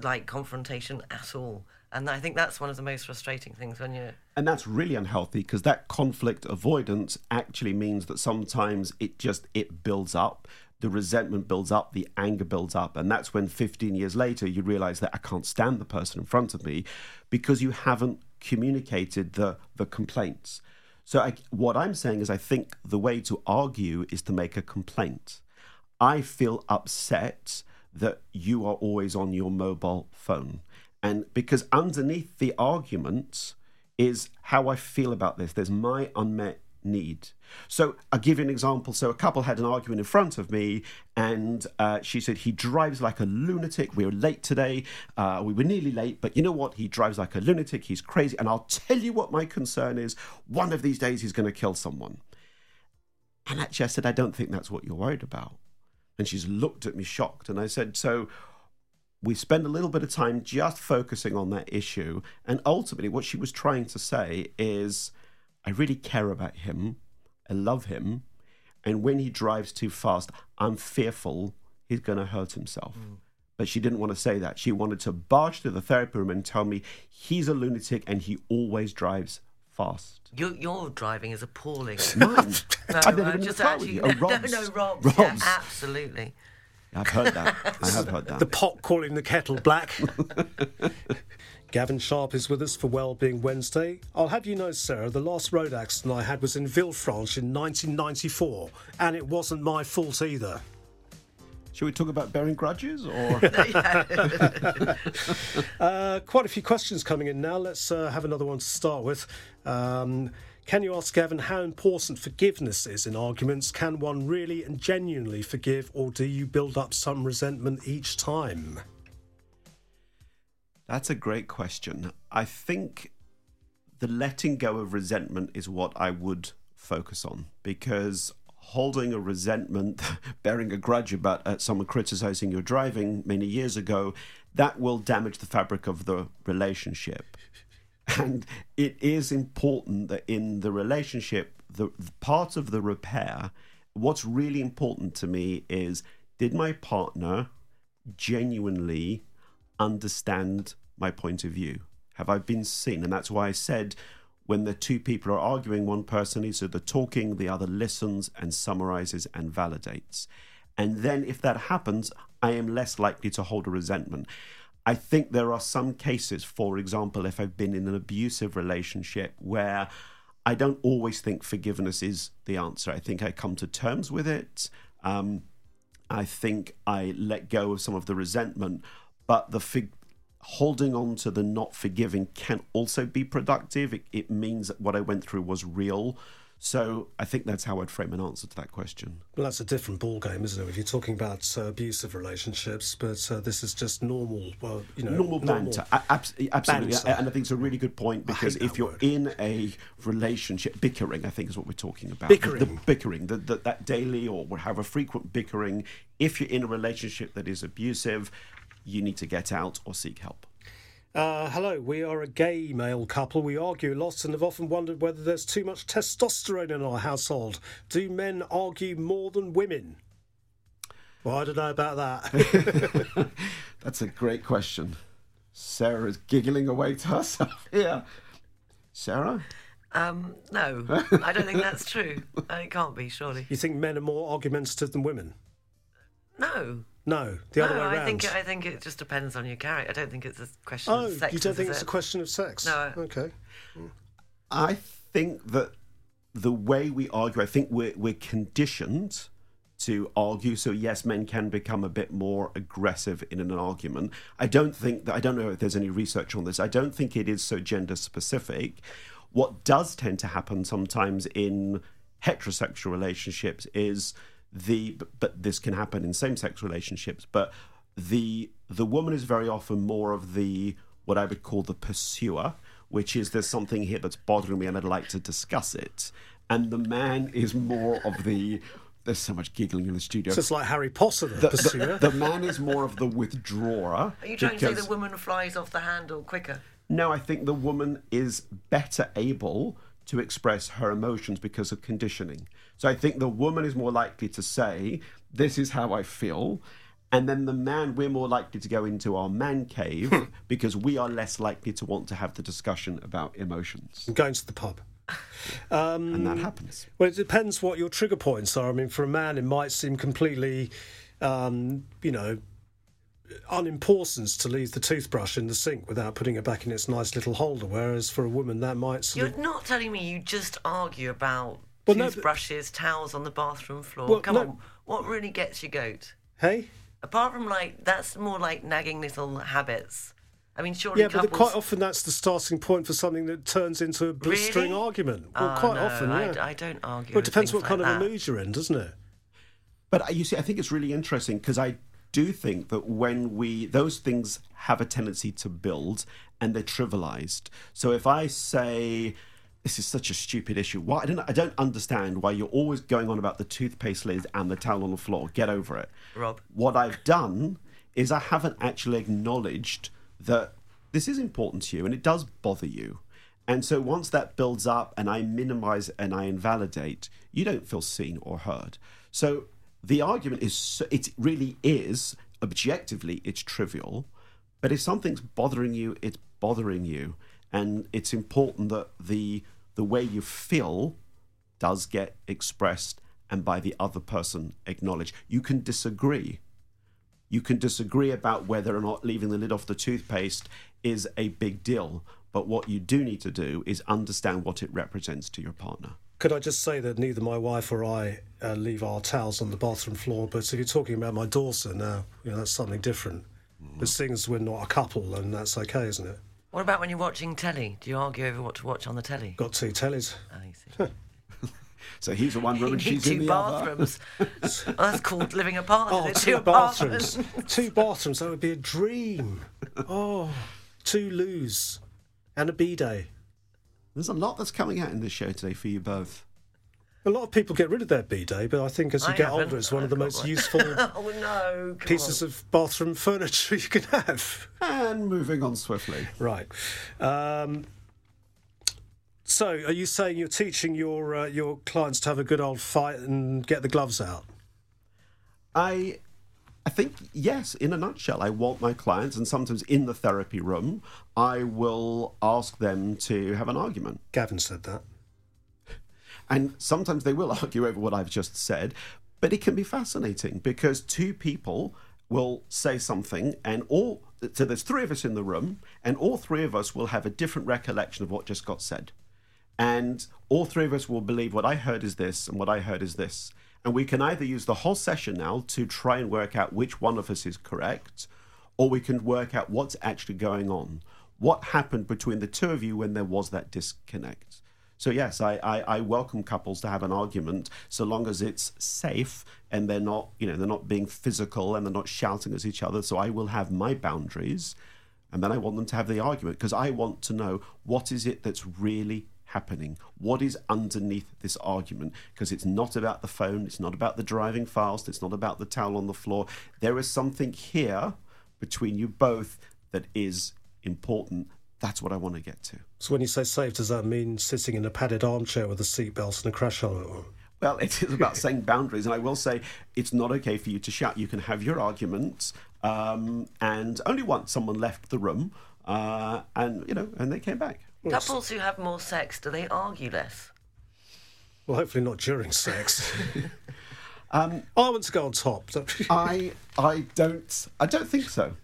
like confrontation at all, and I think that's one of the most frustrating things when you're.
And that's really unhealthy because that conflict avoidance actually means that sometimes it just it builds up the resentment builds up, the anger builds up. And that's when 15 years later you realize that I can't stand the person in front of me because you haven't communicated the, the complaints. So, I, what I'm saying is, I think the way to argue is to make a complaint. I feel upset that you are always on your mobile phone. And because underneath the argument is how I feel about this, there's my unmet need. So I'll give you an example. So a couple had an argument in front of me, and uh, she said he drives like a lunatic. We were late today. Uh, we were nearly late, but you know what? He drives like a lunatic. He's crazy. And I'll tell you what my concern is. One of these days, he's going to kill someone. And actually, I said, I don't think that's what you're worried about. And she's looked at me shocked. And I said, So we spend a little bit of time just focusing on that issue. And ultimately, what she was trying to say is, I really care about him. I love him. And when he drives too fast, I'm fearful he's going to hurt himself. Mm. But she didn't want to say that. She wanted to barge to the therapy room and tell me he's a lunatic and he always drives fast.
Your, your driving is appalling.
Mine?
no,
I've never been in the car
actually,
with you. Oh,
Rob's. No, no, Rob's.
Rob's.
Yeah, absolutely.
I've heard that. I have heard that.
The pot calling the kettle black. Gavin Sharp is with us for Wellbeing Wednesday. I'll have you know, Sarah, the last road accident I had was in Villefranche in 1994, and it wasn't my fault either.
Should we talk about bearing grudges or?
uh, quite a few questions coming in now. Let's uh, have another one to start with. Um, can you ask Gavin how important forgiveness is in arguments? Can one really and genuinely forgive, or do you build up some resentment each time?
That's a great question. I think the letting go of resentment is what I would focus on because holding a resentment, bearing a grudge about uh, someone criticizing your driving many years ago, that will damage the fabric of the relationship. And it is important that in the relationship, the, the part of the repair, what's really important to me is did my partner genuinely understand my point of view? Have I been seen? And that's why I said when the two people are arguing, one person is the talking, the other listens and summarizes and validates. And then if that happens, I am less likely to hold a resentment. I think there are some cases, for example, if I've been in an abusive relationship where I don't always think forgiveness is the answer. I think I come to terms with it. Um, I think I let go of some of the resentment, but the fig- holding on to the not forgiving can also be productive. It, it means that what I went through was real. So I think that's how I'd frame an answer to that question.
Well, that's a different ball game, isn't it? If you're talking about uh, abusive relationships, but uh, this is just normal, well, you know,
normal banter. Abs- absolutely,
Banter.
and I think it's a really good point because if you're
word.
in a relationship, bickering, I think is what we're talking about.
Bickering.
the, the bickering, the, the, that daily or however frequent bickering. If you're in a relationship that is abusive, you need to get out or seek help.
Uh, hello, we are a gay male couple. We argue a lot and have often wondered whether there's too much testosterone in our household. Do men argue more than women? Well, I don't know about that.
That's a great question. Sarah is giggling away to herself here. Sarah?
Um, no, I don't think that's true. It can't be, surely.
you think men are more argumentative than women?
No.
No, the other way around.
I think I think it just depends on your character. I don't think it's a question
oh,
of sex.
you don't think it's
it?
a question of sex?
No.
Okay.
I think that the way we argue, I think we're, we're conditioned to argue. So, yes, men can become a bit more aggressive in an argument. I don't think that, I don't know if there's any research on this. I don't think it is so gender specific. What does tend to happen sometimes in heterosexual relationships is the, but, but this can happen in same sex relationships, but the the woman is very often more of the what I would call the pursuer, which is there's something here that's bothering me and I'd like to discuss it. And the man is more of the there's so much giggling in the studio.
It's like Harry Potter, the,
the,
pursuer.
the, the man is more of the withdrawer.
Are you trying to say the woman flies off the handle quicker?
no, I think the woman is better able to express her emotions because of conditioning. So I think the woman is more likely to say, This is how I feel. And then the man, we're more likely to go into our man cave because we are less likely to want to have the discussion about emotions.
going to the pub.
And that happens.
Well, it depends what your trigger points are. I mean, for a man, it might seem completely, um, you know, unimportant to leave the toothbrush in the sink without putting it back in its nice little holder. Whereas for a woman, that might sort
You're
of.
not telling me you just argue about
Well, no, but-
towels on the bathroom floor.
Well,
Come
no.
on, what really gets you goat?
Hey,
Apart from like that's more like nagging little habits. I mean, surely
yeah, but quite often that's the starting point for something that turns into a blistering
Really?
argument. Well,
Oh,
quite
no,
often, yeah.
I don't argue.
well, it depends
with
what kind
things
of a mood you're in, doesn't it?
But uh, you see, I think it's really interesting because I do think that when we those things have a tendency to build and they're trivialized. So if I say this is such a stupid issue, why I don't I don't understand why you're always going on about the toothpaste lid and the towel on the floor. Get over it.
Rob.
What I've done is I haven't actually acknowledged that this is important to you and it does bother you. And so once that builds up and I minimize and I invalidate, you don't feel seen or heard. So the argument is it really is objectively it's trivial, but if something's bothering you, it's bothering you and it's important that the the way you feel does get expressed and by the other person acknowledged. You can disagree. You can disagree about whether or not leaving the lid off the toothpaste is a big deal. But what you do need to do is understand what it represents to your partner.
Could I just say that neither my wife or I uh, leave our towels on the bathroom floor? But if you're talking about my daughter now, you know, that's something different. But seeing as we're not a couple, and that's okay, isn't it?
What about when you're watching telly? Do you argue over what to watch on the telly?
Got two tellies.
Oh, I see.
So he's in one room and
You need
she's in
two
the other.
bathrooms. oh, that's called living apart.
Oh,
is it?
two bathrooms. two bathrooms. That would be a dream. Oh, two loos and a bidet.
There's a lot that's coming out in this show today for you both.
A lot of people get rid of their bidet, but I think as you
I
get older, it's one of the most
one.
useful
Oh no!
pieces
on.
of bathroom furniture you can have.
And moving on swiftly.
Right. Um, so, are you saying you're teaching your uh, your clients to have a good old fight and get the gloves out?
I I think yes, in a nutshell, I want my clients and sometimes in the therapy room, I will ask them to have an argument.
Gavin said that.
And sometimes they will argue over what I've just said, but it can be fascinating because two people will say something and all so there's three of us in the room and all three of us will have a different recollection of what just got said. And all three of us will believe what I heard is this and what I heard is this. And we can either use the whole session now to try and work out which one of us is correct, or we can work out what's actually going on. What happened between the two of you when there was that disconnect? So yes, I, I, I, welcome couples to have an argument so long as it's safe and they're not, you know, they're not being physical and they're not shouting at each other. So I will have my boundaries, and then I want them to have the argument because I want to know what is it that's really happening? What is underneath this argument? Because it's not about the phone, it's not about the driving fast, it's not about the towel on the floor. There is something here between you both that is important. That's what I want to get to.
So, when you say safe, does that mean sitting in a padded armchair with a seatbelt and a crash helmet on?
Well, it is about saying boundaries, and I will say it's not okay for you to shout. You can have your arguments, um, and only once someone left the room, uh, and you know, and they came back.
Couples who have more sex, do they argue less?
Well, hopefully not during sex. um, I want to go on top.
I I don't I don't think so.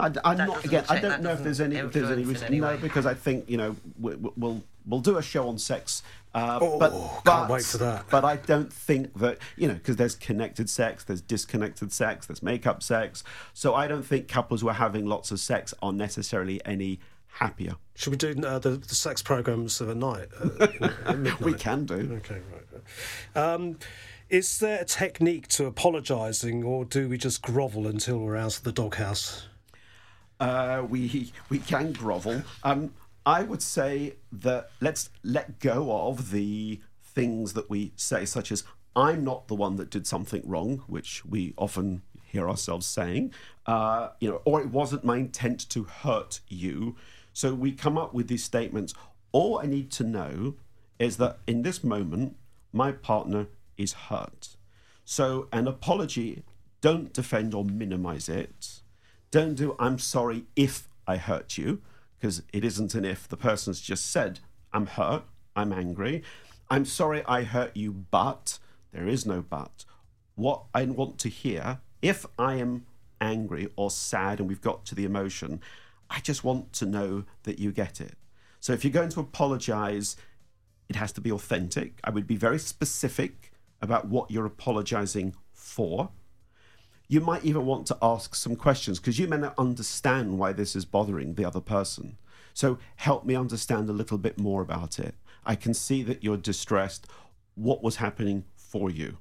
I, am not again. I don't know if there's any if there's any reason. No, because I think you know we, will we'll do a show on sex.
Uh, oh, but, can't but, wait for that.
But I don't think that you know because there's connected sex, there's disconnected sex, there's makeup sex. So I don't think couples who are having lots of sex are necessarily any happier.
Should we do uh, the, the, sex programs of a night? Uh,
we can do.
Okay, right. Um, is there a technique to apologising, or do we just grovel until we're out of the doghouse?
Uh, we we can grovel. Um, I would say that let's let go of the things that we say, such as "I'm not the one that did something wrong," which we often hear ourselves saying. Uh, you know, or it wasn't my intent to hurt you. So we come up with these statements. All I need to know is that in this moment, my partner is hurt. So an apology, don't defend or minimize it. Don't do, I'm sorry if I hurt you, because it isn't an if. The person's just said, I'm hurt, I'm angry. I'm sorry I hurt you, but there is no but. What I want to hear, if I am angry or sad and we've got to the emotion, I just want to know that you get it. So if you're going to apologize, it has to be authentic. I would be very specific about what you're apologizing for. You might even want to ask some questions because you may not understand why this is bothering the other person. So help me understand a little bit more about it. I can see that you're distressed. What was happening for you?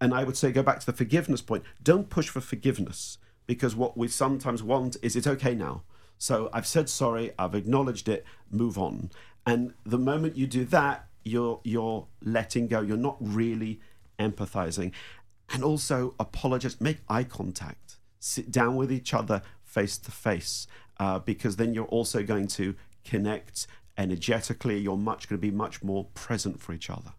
And I would say go back to the forgiveness point. Don't push for forgiveness because what we sometimes want is it's okay now. So I've said sorry, I've acknowledged it, move on. And the moment you do that, you're you're letting go. You're not really empathizing. And also apologize, make eye contact. Sit down with each other face to face. Uh, because then you're also going to connect energetically. You're much going to be much more present for each other.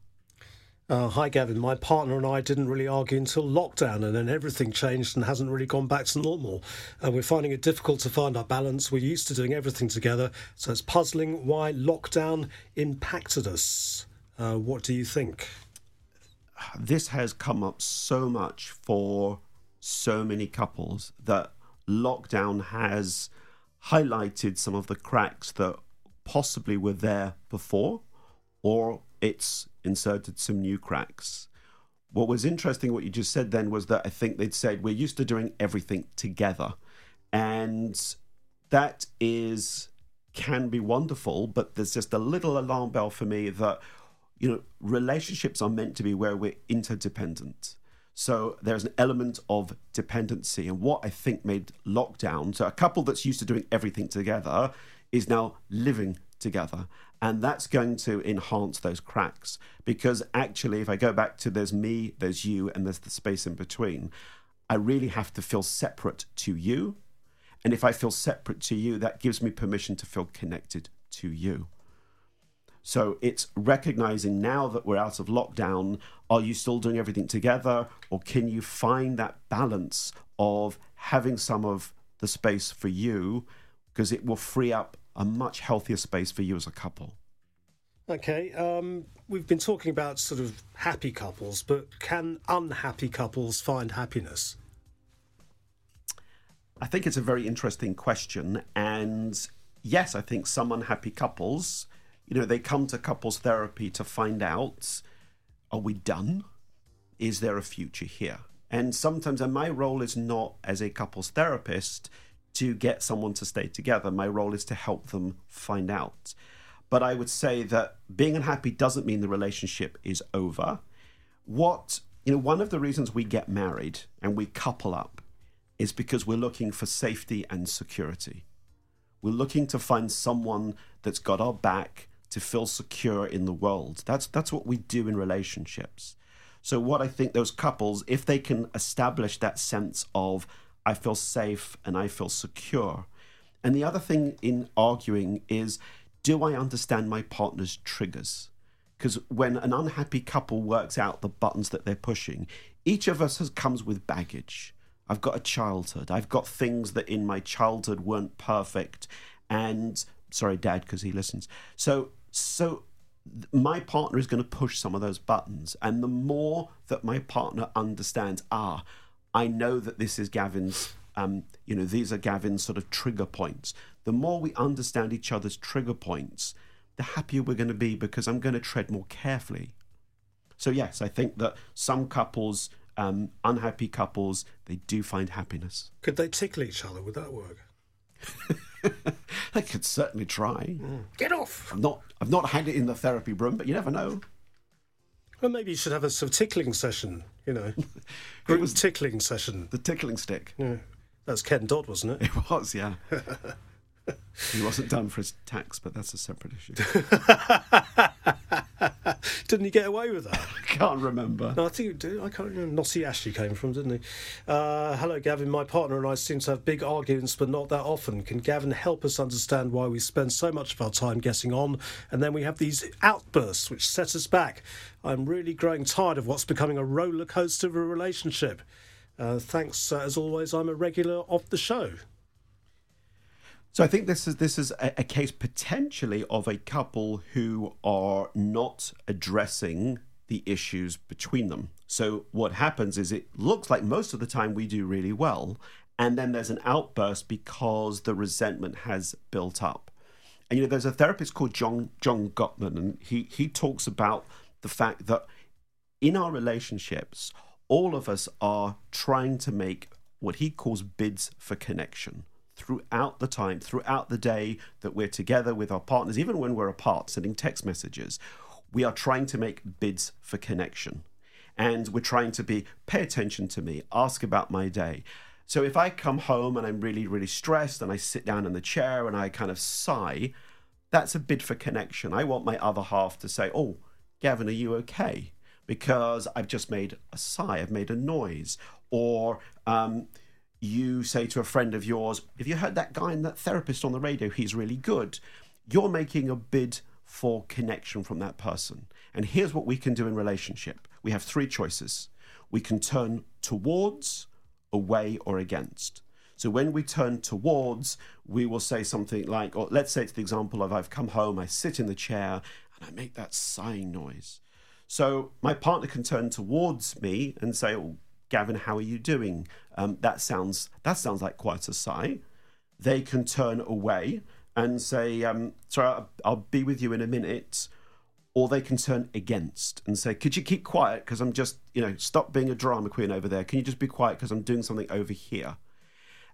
Uh, hi, Gavin. My partner and I didn't really argue until lockdown, and then everything changed and hasn't really gone back to normal. And we're finding it difficult to find our balance. We're used to doing everything together, so it's puzzling why lockdown impacted us. Uh, what do you think?
This has come up so much for so many couples that lockdown has highlighted some of the cracks that possibly were there before or it's inserted some new cracks. What was interesting, what you just said then, was that I think they'd said we're used to doing everything together. And that is can be wonderful, but there's just a little alarm bell for me that, you know, relationships are meant to be where we're interdependent. So there's an element of dependency. And what I think made lockdown, so a couple that's used to doing everything together is now living together. And that's going to enhance those cracks. Because actually, if I go back to there's me, there's you, and there's the space in between, I really have to feel separate to you. And if I feel separate to you, that gives me permission to feel connected to you. So it's recognizing now that we're out of lockdown, are you still doing everything together? Or can you find that balance of having some of the space for you? Because it will free up a much healthier space for you as a couple.
Okay, um, we've been talking about sort of happy couples, but can unhappy couples find happiness?
I think it's a very interesting question. And yes, I think some unhappy couples you know, they come to couples therapy to find out are we done? Is there a future here? And sometimes, and my role is not as a couples therapist to get someone to stay together. My role is to help them find out. But I would say that being unhappy doesn't mean the relationship is over. What, you know, one of the reasons we get married and we couple up is because we're looking for safety and security. We're looking to find someone that's got our back to feel secure in the world. That's that's what we do in relationships. So what I think those couples if they can establish that sense of I feel safe and I feel secure. And the other thing in arguing is do I understand my partner's triggers? Because when an unhappy couple works out the buttons that they're pushing, each of us has comes with baggage. I've got a childhood. I've got things that in my childhood weren't perfect. And sorry, dad, because he listens. So, so my partner is going to push some of those buttons. And the more that my partner understands, ah, I know that this is Gavin's, um, you know, these are Gavin's sort of trigger points. The more we understand each other's trigger points, the happier we're going to be because I'm going to tread more carefully. So, yes, I think that some couples um, unhappy couples, they do find happiness.
Could they tickle each other? Would that work?
they could certainly try.
Mm. Get off!
I've not, I've not had it in the therapy room, but you never know.
Well, maybe you should have a sort of tickling session. You know, it was tickling session.
The tickling stick.
Yeah, that's Ken Dodd, wasn't it?
It was, yeah. he wasn't done for his tax, but that's a separate issue.
didn't he get away with that?
I can't remember.
No, I think he did. I can't remember. Knotty Ash he came from, didn't he? Uh, hello, Gavin. My partner and I seem to have big arguments, but not that often. Can Gavin help us understand why we spend so much of our time getting on, and then we have these outbursts which set us back? I'm really growing tired of what's becoming a roller coaster of a relationship. Uh, thanks, uh, as always. I'm a regular of the show.
So I think this is this is a, a, case potentially of a couple who are not addressing the issues between them. So what happens is it looks like most of the time we do really well, and then there's an outburst because the resentment has built up. And you know, there's a therapist called John John Gottman, and he he talks about the fact that in our relationships, all of us are trying to make what he calls bids for connection throughout the time, throughout the day that we're together with our partners, even when we're apart, sending text messages, we are trying to make bids for connection. And we're trying to be, pay attention to me, ask about my day. So if I come home and I'm really, really stressed and I sit down in the chair and I kind of sigh, that's a bid for connection. I want my other half to say, Oh, Gavin, are you okay? Because I've just made a sigh, I've made a noise. Or, um, you say to a friend of yours, Have you heard that guy and that therapist on the radio? He's really good. You're making a bid for connection from that person. And here's what we can do in relationship we have three choices we can turn towards, away, or against. So when we turn towards, we will say something like, or let's say it's the example of I've come home, I sit in the chair, and I make that sighing noise. So my partner can turn towards me and say, oh, Gavin, how are you doing? Um, that sounds that sounds like quite a sigh. They can turn away and say, um, "Sorry, I'll, I'll be with you in a minute," or they can turn against and say, "Could you keep quiet? Because I'm just, you know, stop being a drama queen over there. Can you just be quiet? Because I'm doing something over here."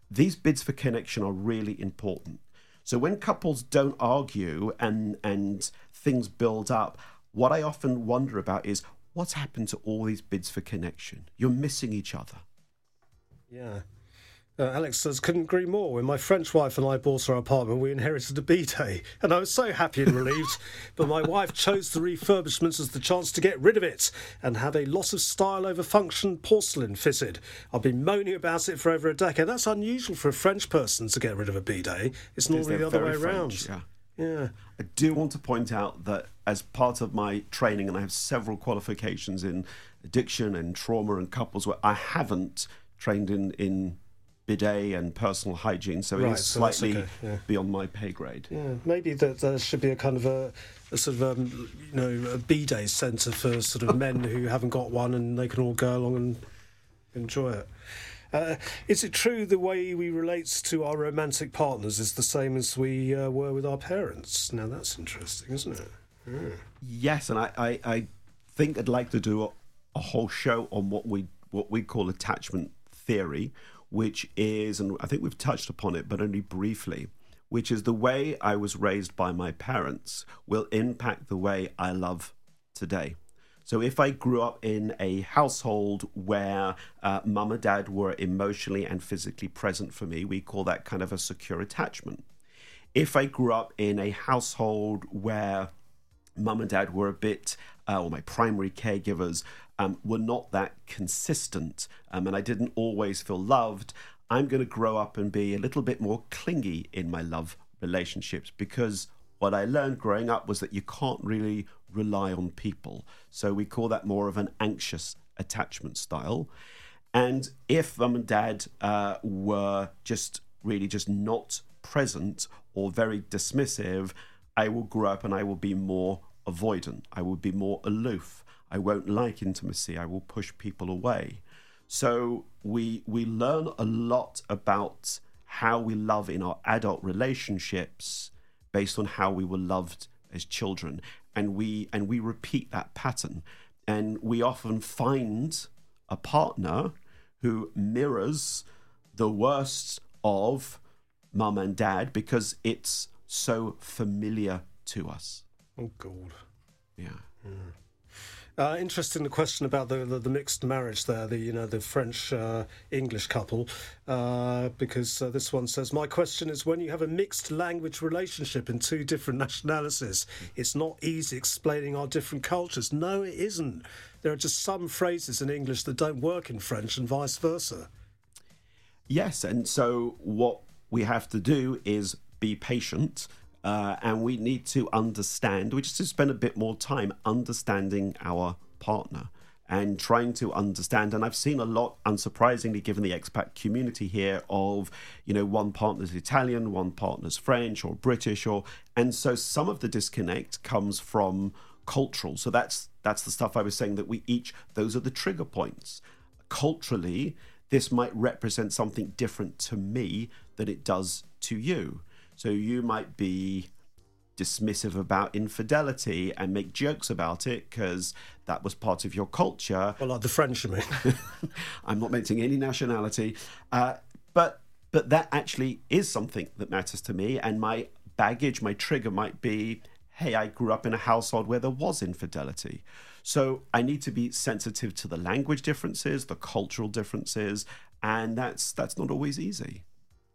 These bids for connection are really important. So when couples don't argue and and things build up, what I often wonder about is what's happened to all these bids for connection? You're missing each other.
Yeah. Uh, Alex says, couldn't agree more. When my French wife and I bought our apartment, we inherited a bidet, and I was so happy and relieved. but my wife chose the refurbishments as the chance to get rid of it and have a loss of style over function porcelain fitted. I've been moaning about it for over a decade. That's unusual for a French person to get rid of a bidet. It's normally the other way
French,
around.
Yeah. Yeah. I do want to point out that as part of my training, and I have several qualifications in addiction and trauma and couples, where I haven't trained in in bidet and personal hygiene, so right, it's so slightly okay, yeah. beyond my pay grade.
Yeah, maybe that there should be a kind of a, a sort of um, you know a bidet centre for sort of men who haven't got one, and they can all go along and enjoy it. Uh, is it true the way we relate to our romantic partners is the same as we uh, were with our parents? Now that's interesting, isn't it?
Mm. Yes, and I, I, I, think I'd like to do a, a whole show on what we what we call attachment theory, which is, and I think we've touched upon it, but only briefly, which is the way I was raised by my parents will impact the way I love today. So if I grew up in a household where uh, mum and dad were emotionally and physically present for me, we call that kind of a secure attachment. If I grew up in a household where mum and dad were a bit, uh, or my primary caregivers um, were not that consistent, um, and I didn't always feel loved, I'm going to grow up and be a little bit more clingy in my love relationships because what I learned growing up was that you can't really rely on people. So we call that more of an anxious attachment style. And if mum and dad uh, were just really just not present or very dismissive, I will grow up and I will be more avoidant. I will be more aloof. I won't like intimacy. I will push people away. So we we learn a lot about how we love in our adult relationships based on how we were loved as children and we and we repeat that pattern. And we often find a partner who mirrors the worst of mum and dad because it's so familiar to us.
Oh god.
Yeah.
Mm. Uh, interesting the question about the, the, the mixed marriage there, the you know the French uh, English couple, uh, because uh, this one says my question is when you have a mixed language relationship in two different nationalities, it's not easy explaining our different cultures. No, it isn't. There are just some phrases in English that don't work in French, and vice versa.
Yes, and so what we have to do is be patient uh, and we need to understand, we just to spend a bit more time understanding our partner and trying to understand. And I've seen a lot, unsurprisingly, given the expat community here, of you know one partner's Italian, one partner's French or British, or and so some of the disconnect comes from cultural. So that's that's the stuff I was saying that we each those are the trigger points. Culturally, this might represent something different to me than it does to you. So you might be dismissive about infidelity and make jokes about it because that was part of your culture.
Well, like the French, I mean.
I'm not mentioning any nationality, uh, but but that actually is something that matters to me. And my baggage, my trigger might be, hey, I grew up in a household where there was infidelity. So I need to be sensitive to the language differences, the cultural differences, and that's that's not always easy.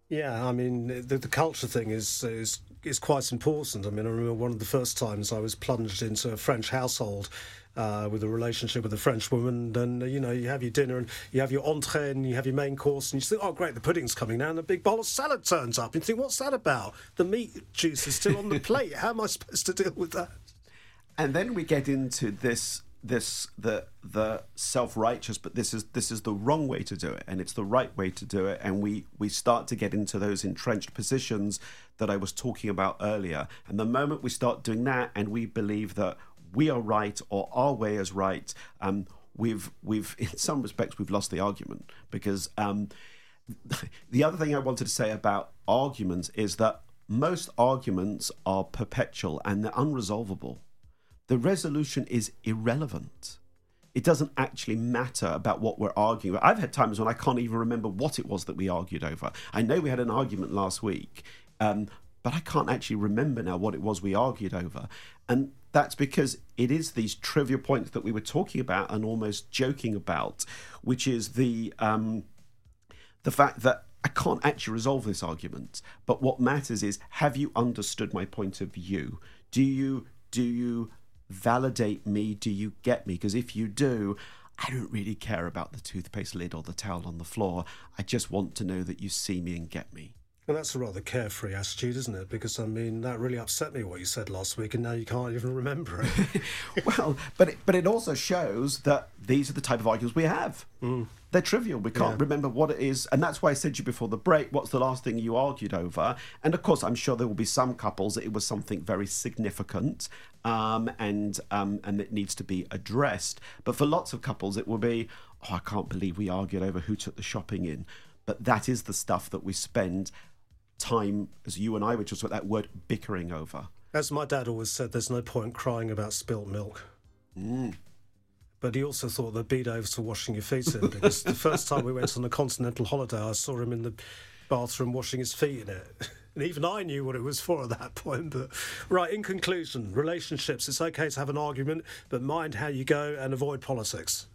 Yeah, I mean the, the culture thing is is is quite important. I mean, I remember one of the first times I was plunged into a French household uh, with a relationship with a French woman, and uh, you know you have your dinner and you have your entree and you have your main course, and you think, oh great, the pudding's coming now, and a big bowl of salad turns up, and you think, what's that about? The meat juice is still on the plate. How am I supposed to deal with that?
And then we get into this this the the self-righteous but this is this is the wrong way to do it and it's the right way to do it and we we start to get into those entrenched positions that I was talking about earlier. And the moment we start doing that and we believe that we are right or our way is right um, we've we've in some respects we've lost the argument because um, the other thing I wanted to say about arguments is that most arguments are perpetual and they're unresolvable the resolution is irrelevant. It doesn't actually matter about what we're arguing about. I've had times when I can't even remember what it was that we argued over. I know we had an argument last week, um, but I can't actually remember now what it was we argued over. And that's because it is these trivial points that we were talking about and almost joking about, which is the um, the fact that I can't actually resolve this argument. But what matters is have you understood my point of view? Do you do you validate me. Do you get me? Because if you do, I don't really care about the toothpaste lid or the towel on the floor. I just want to know that you see me and get me.
Well, that's a rather carefree attitude, isn't it? Because I mean, that really upset me what you said last week, and now you can't even remember it.
well, but it, but it also shows that these are the type of arguments we have.
Mm.
They're trivial. We can't yeah. remember what it is, and that's why I said to you before the break. What's the last thing you argued over? And of course, I'm sure there will be some couples that it was something very significant, um, and um, and it needs to be addressed. But for lots of couples, it will be, oh, I can't believe we argued over who took the shopping in. But that is the stuff that we spend time, as you and I were just with that word, bickering over.
As my dad always said, there's no point crying about spilt milk.
Mm.
But he also thought that beat-overs for washing your feet in because the first time we went on a continental holiday, I saw him in the bathroom washing his feet in it. And even I knew what it was for at that point. But right, in conclusion, relationships, it's okay to have an argument, but mind how you go and avoid politics.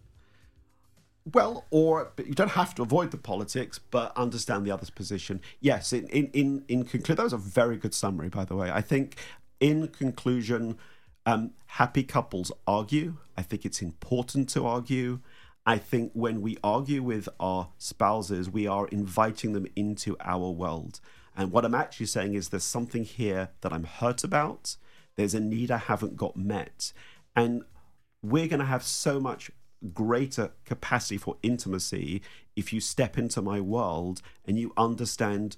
Well, or you don't have to avoid the politics, but understand the other's position. Yes, in in in, in conclude, that was a very good summary, by the way. I think in conclusion, um, happy couples argue. I think it's important to argue. I think when we argue with our spouses, we are inviting them into our world. And what I'm actually saying is there's something here that I'm hurt about. There's a need I haven't got met. And we're going to have so much greater capacity for intimacy if you step into my world and you understand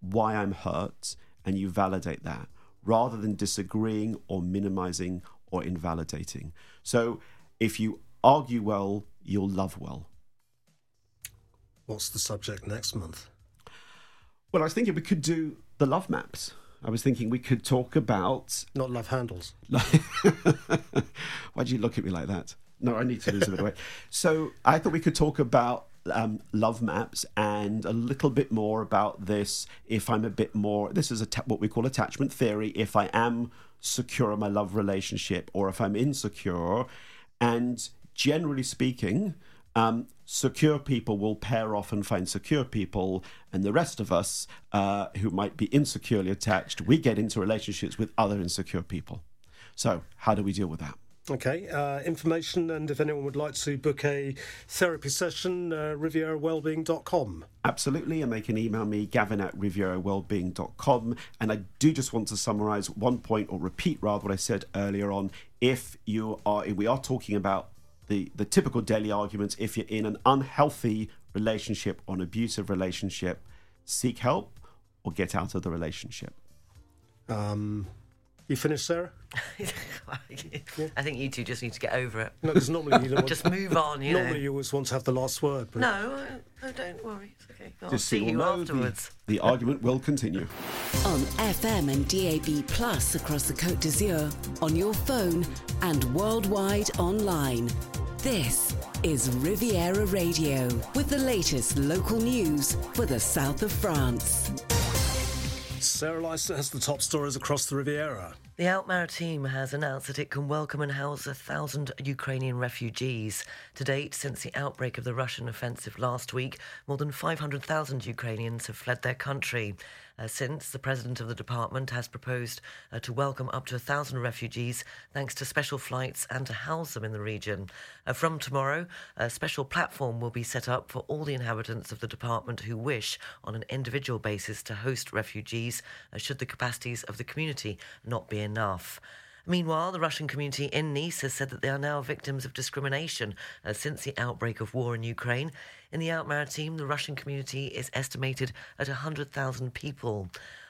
why I'm hurt and you validate that rather than disagreeing or minimizing or invalidating. So if you argue well, you'll love well.
What's the subject next month?
Well, I was thinking we could do the love maps. I was thinking we could talk about.
Not love handles.
Why do you look at me like that? No, I need to lose a bit of weight. So I thought we could talk about um, love maps and a little bit more about this. If I'm a bit more, this is ta- what we call attachment theory. If I am secure in my love relationship, or if I'm insecure, and generally speaking, um, secure people will pair off and find secure people, and the rest of us uh, who might be insecurely attached, we get into relationships with other insecure people. So, how do we deal with that?
Okay, uh, information and if anyone would like to book a therapy session, uh, rivierawellbeing.com.
Absolutely, and they can email me, gavin at rivierawellbeing.com. And I do just want to summarize one point or repeat rather what I said earlier on. If you are, if we are talking about the, the typical daily arguments, if you're in an unhealthy relationship or an abusive relationship, seek help or get out of the relationship.
Um, you finished, Sarah?
I think you two just need to get over it.
No, because normally you don't want
just move on. You
normally
know.
you always want to have the last word. But
No, oh, don't worry. It's okay. I'll
Just
see
so
you
know,
afterwards.
The, the argument will continue.
On FM and DAB Plus across the Côte d'Azur, on your phone and worldwide online. This is Riviera Radio with the latest local news for the south of France.
Sarah Lyster has the top stories across the Riviera.
The Alpes-Maritimes has announced that it can welcome and house a thousand Ukrainian refugees. To date, since the outbreak of the Russian offensive last week, more than 500,000 Ukrainians have fled their country. Uh, since, the president of the department has proposed uh, to welcome up to a thousand refugees thanks to special flights and to house them in the region. Uh, from tomorrow, a special platform will be set up for all the inhabitants of the department who wish, on an individual basis, to host refugees should the capacities of the community not be enough. Meanwhile, the Russian community in Nice has said that they are now victims of discrimination uh, since the outbreak of war in Ukraine. In the Alpes-Maritimes, the Russian community is estimated at 100,000 people.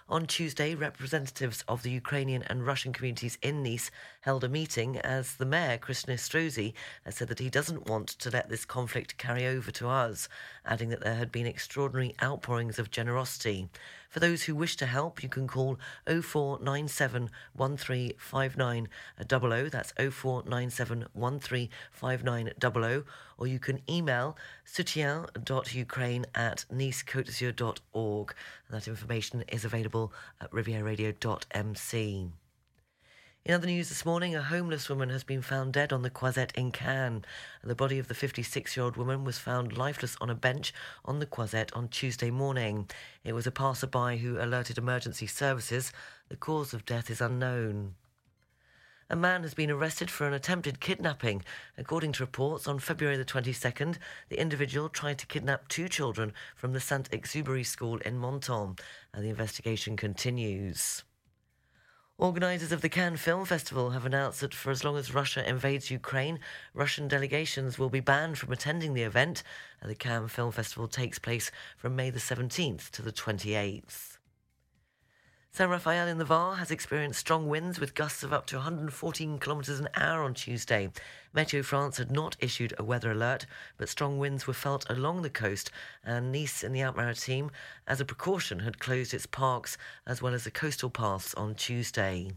On Tuesday, representatives of the Ukrainian and Russian communities in Nice held a meeting as the mayor, Christian Estrosi, said that he doesn't want to let this conflict carry over to us, adding that there had been extraordinary outpourings of generosity. For those who wish to help, you can call 0497 1359 00, that's 0497 1359 or you can email soutien.ukraine at nicecoteazur.org. And that information is available at rivieraradio.mc. In other news this morning, a homeless woman has been found dead on the Croisette in Cannes. The body of the 56 year old woman was found lifeless on a bench on the Croisette on Tuesday morning. It was a passerby who alerted emergency services. The cause of death is unknown. A man has been arrested for an attempted kidnapping. According to reports, on February the 22nd, the individual tried to kidnap two children from the Saint Exupery School in Menton, and the investigation continues. Organisers of the Cannes Film Festival have announced that for as long as Russia invades Ukraine, Russian delegations will be banned from attending the event. The Cannes Film Festival takes place from May the 17th to the 28th. Saint-Raphaël in the Var has experienced strong winds with gusts of up to 114 kilometres an hour on Tuesday. Meteo France had not issued a weather alert, but strong winds were felt along the coast, and Nice in the Alpes-Maritimes, as a precaution, had closed its parks as well as the coastal paths on Tuesday.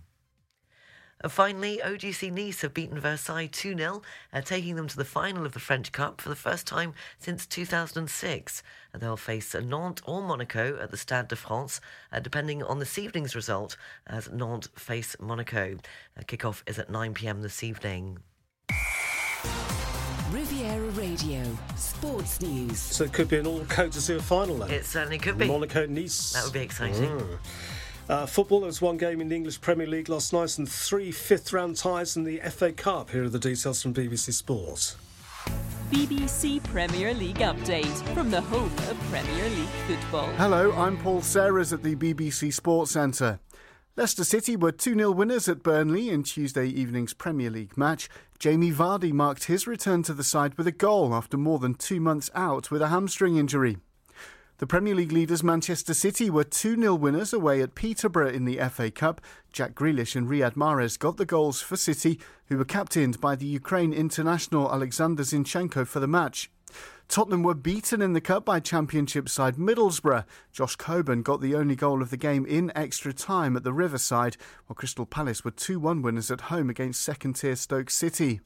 And finally, OGC Nice have beaten Versailles 2 0, uh, taking them to the final of the French Cup for the first time since 2006. And they'll face Nantes or Monaco at the Stade de France, uh, depending on this evening's result, as Nantes face Monaco. Uh, Kick-off is at 9 pm this evening.
Riviera Radio, sports news.
So it could be an all Côte d'Azur final then.
It certainly could be.
Monaco Nice.
That would be exciting.
Mm. Uh, football, there was one game in the English Premier League last night and three fifth round ties in the FA Cup. Here are the details from BBC Sport.
BBC Premier League update from the home of Premier League football.
Hello, I'm Paul Serres at the BBC Sports Centre. Leicester City were 2 0 winners at Burnley in Tuesday evening's Premier League match. Jamie Vardy marked his return to the side with a goal after more than two months out with a hamstring injury. The Premier League leaders Manchester City were 2 0 winners away at Peterborough in the FA Cup. Jack Grealish and Riyad Mahrez got the goals for City, who were captained by the Ukraine international Alexander Zinchenko for the match. Tottenham were beaten in the cup by Championship side Middlesbrough. Josh Coburn got the only goal of the game in extra time at the Riverside, while Crystal Palace were 2 1 winners at home against second tier Stoke City.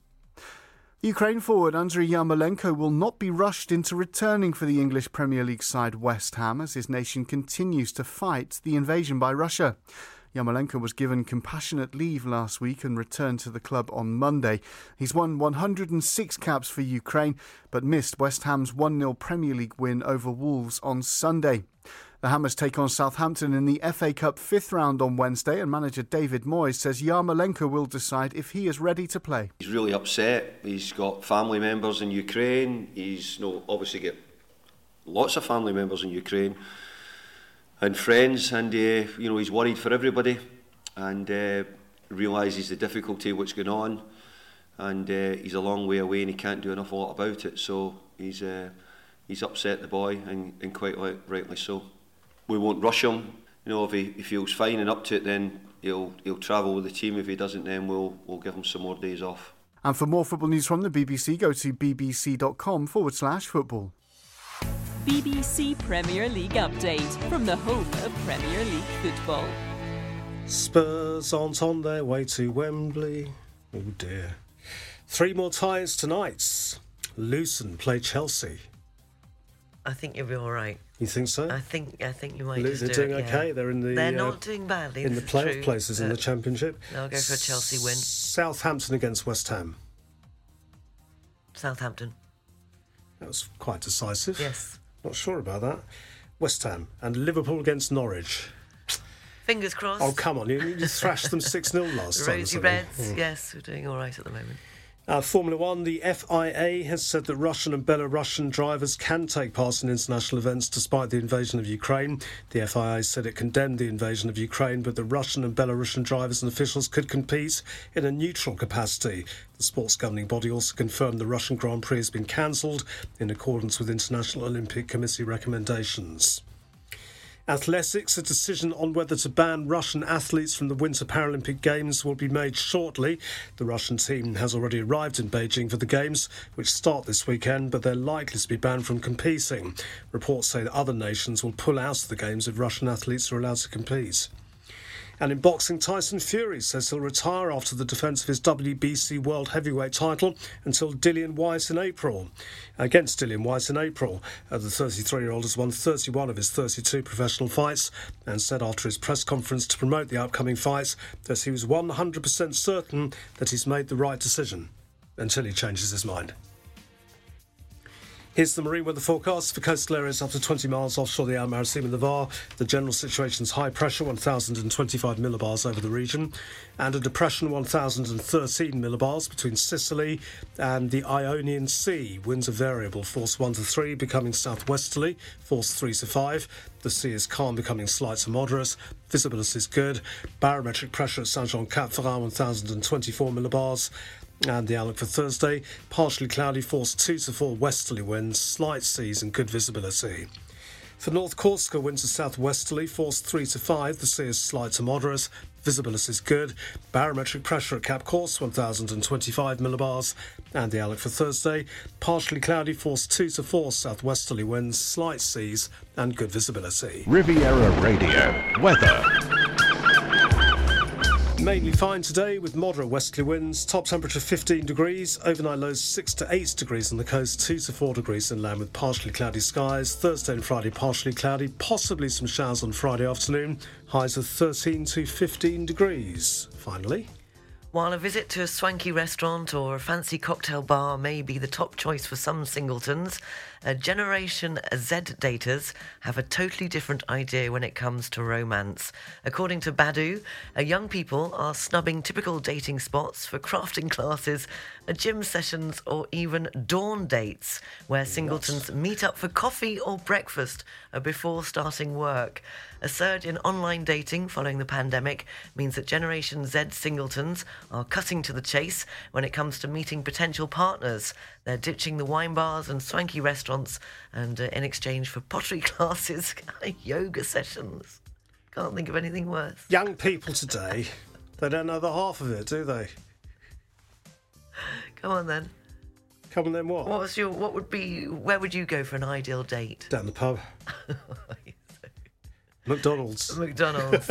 Ukraine forward Andriy Yarmolenko will not be rushed into returning for the English Premier League side West Ham as his nation continues to fight the invasion by Russia. Yarmolenko was given compassionate leave last week and returned to the club on Monday. He's won 106 caps for Ukraine, but missed West Ham's 1 0 Premier League win over Wolves on Sunday. The Hammers take on Southampton in the FA Cup fifth round on Wednesday, and manager David Moyes says Yarmolenko will decide if he is ready to play.
He's really upset. He's got family members in Ukraine. He's you know, obviously got lots of family members in Ukraine and friends, and uh, you know he's worried for everybody, and uh, realises the difficulty what's going on, and uh, he's a long way away and he can't do enough a lot about it. So he's uh, he's upset the boy, and, and quite rightly so we won't rush him. You know, if he, he feels fine and up to it, then he'll he'll travel with the team. If he doesn't, then we'll we'll give him some more days off.
And for more football news from the BBC, go to bbc.com forward slash football.
BBC Premier League update from the home of Premier League football.
Spurs aren't on their way to Wembley. Oh dear. Three more ties tonight. Luton play Chelsea.
I think you'll be all right.
You think so?
I think I think you might.
They're
just
doing
it,
okay.
Yeah.
They're in the.
They're
uh,
not doing badly
in the playoff
true,
places in the championship.
They'll go for a Chelsea win.
Southampton against West Ham.
Southampton.
That was quite decisive.
Yes.
Not sure about that. West Ham and Liverpool against Norwich.
Fingers crossed.
Oh come on! You, you thrashed them six 0 last time.
Rosy Reds. Mm. Yes, we're doing all right at the moment.
Uh, Formula One, the FIA has said that Russian and Belarusian drivers can take part in international events despite the invasion of Ukraine. The FIA said it condemned the invasion of Ukraine, but the Russian and Belarusian drivers and officials could compete in a neutral capacity. The sports governing body also confirmed the Russian Grand Prix has been cancelled in accordance with International Olympic Committee recommendations. Athletics, a decision on whether to ban Russian athletes from the Winter Paralympic Games will be made shortly. The Russian team has already arrived in Beijing for the Games, which start this weekend, but they're likely to be banned from competing. Reports say that other nations will pull out of the Games if Russian athletes are allowed to compete. And in boxing, Tyson Fury says he'll retire after the defence of his WBC World Heavyweight title until Dillian Whyte in April. Against Dillian Whyte in April, uh, the 33 year old has won 31 of his 32 professional fights and said after his press conference to promote the upcoming fights that he was 100% certain that he's made the right decision until he changes his mind. Here's the marine weather forecast for coastal areas up to 20 miles offshore the Alpes-Maritimes and the Var. The general situation is high pressure, 1,025 millibars over the region, and a depression, 1,013 millibars between Sicily and the Ionian Sea. Winds are variable, force 1 to 3, becoming southwesterly, force 3 to 5. The sea is calm, becoming slight to moderate. Visibility is good. Barometric pressure at Saint-Jean-Cap-Ferrat, 1,024 millibars. And the outlook for Thursday partially cloudy, force 2 to 4 westerly winds, slight seas, and good visibility. For North Corsica, winds are southwesterly, force 3 to 5. The sea is slight to moderate. Visibility is good. Barometric pressure at Cap Corse, 1025 millibars. And the outlook for Thursday, partially cloudy, force 2 to 4. Southwesterly winds, slight seas, and good visibility.
Riviera Radio. Weather.
Mainly fine today with moderate westerly winds. Top temperature 15 degrees. Overnight lows 6 to 8 degrees on the coast, 2 to 4 degrees inland with partially cloudy skies. Thursday and Friday partially cloudy, possibly some showers on Friday afternoon. Highs of 13 to 15 degrees. Finally,
While a visit to a swanky restaurant or a fancy cocktail bar may be the top choice for some singletons, uh, Generation Z daters have a totally different idea when it comes to romance. According to Badoo, uh, young people are snubbing typical dating spots for crafting classes, uh, gym sessions, or even dawn dates, where singletons meet up for coffee or breakfast before starting work. A surge in online dating following the pandemic means that Generation Z singletons are cutting to the chase when it comes to meeting potential partners. They're ditching the wine bars and swanky restaurants, and uh, in exchange for pottery classes, yoga sessions. Can't think of anything worse.
young people today, they don't know the half of it, do they?
Come on then.
Come on then, what?
What was your? What would be? Where would you go for an ideal date?
Down the pub. McDonald's.
McDonald's.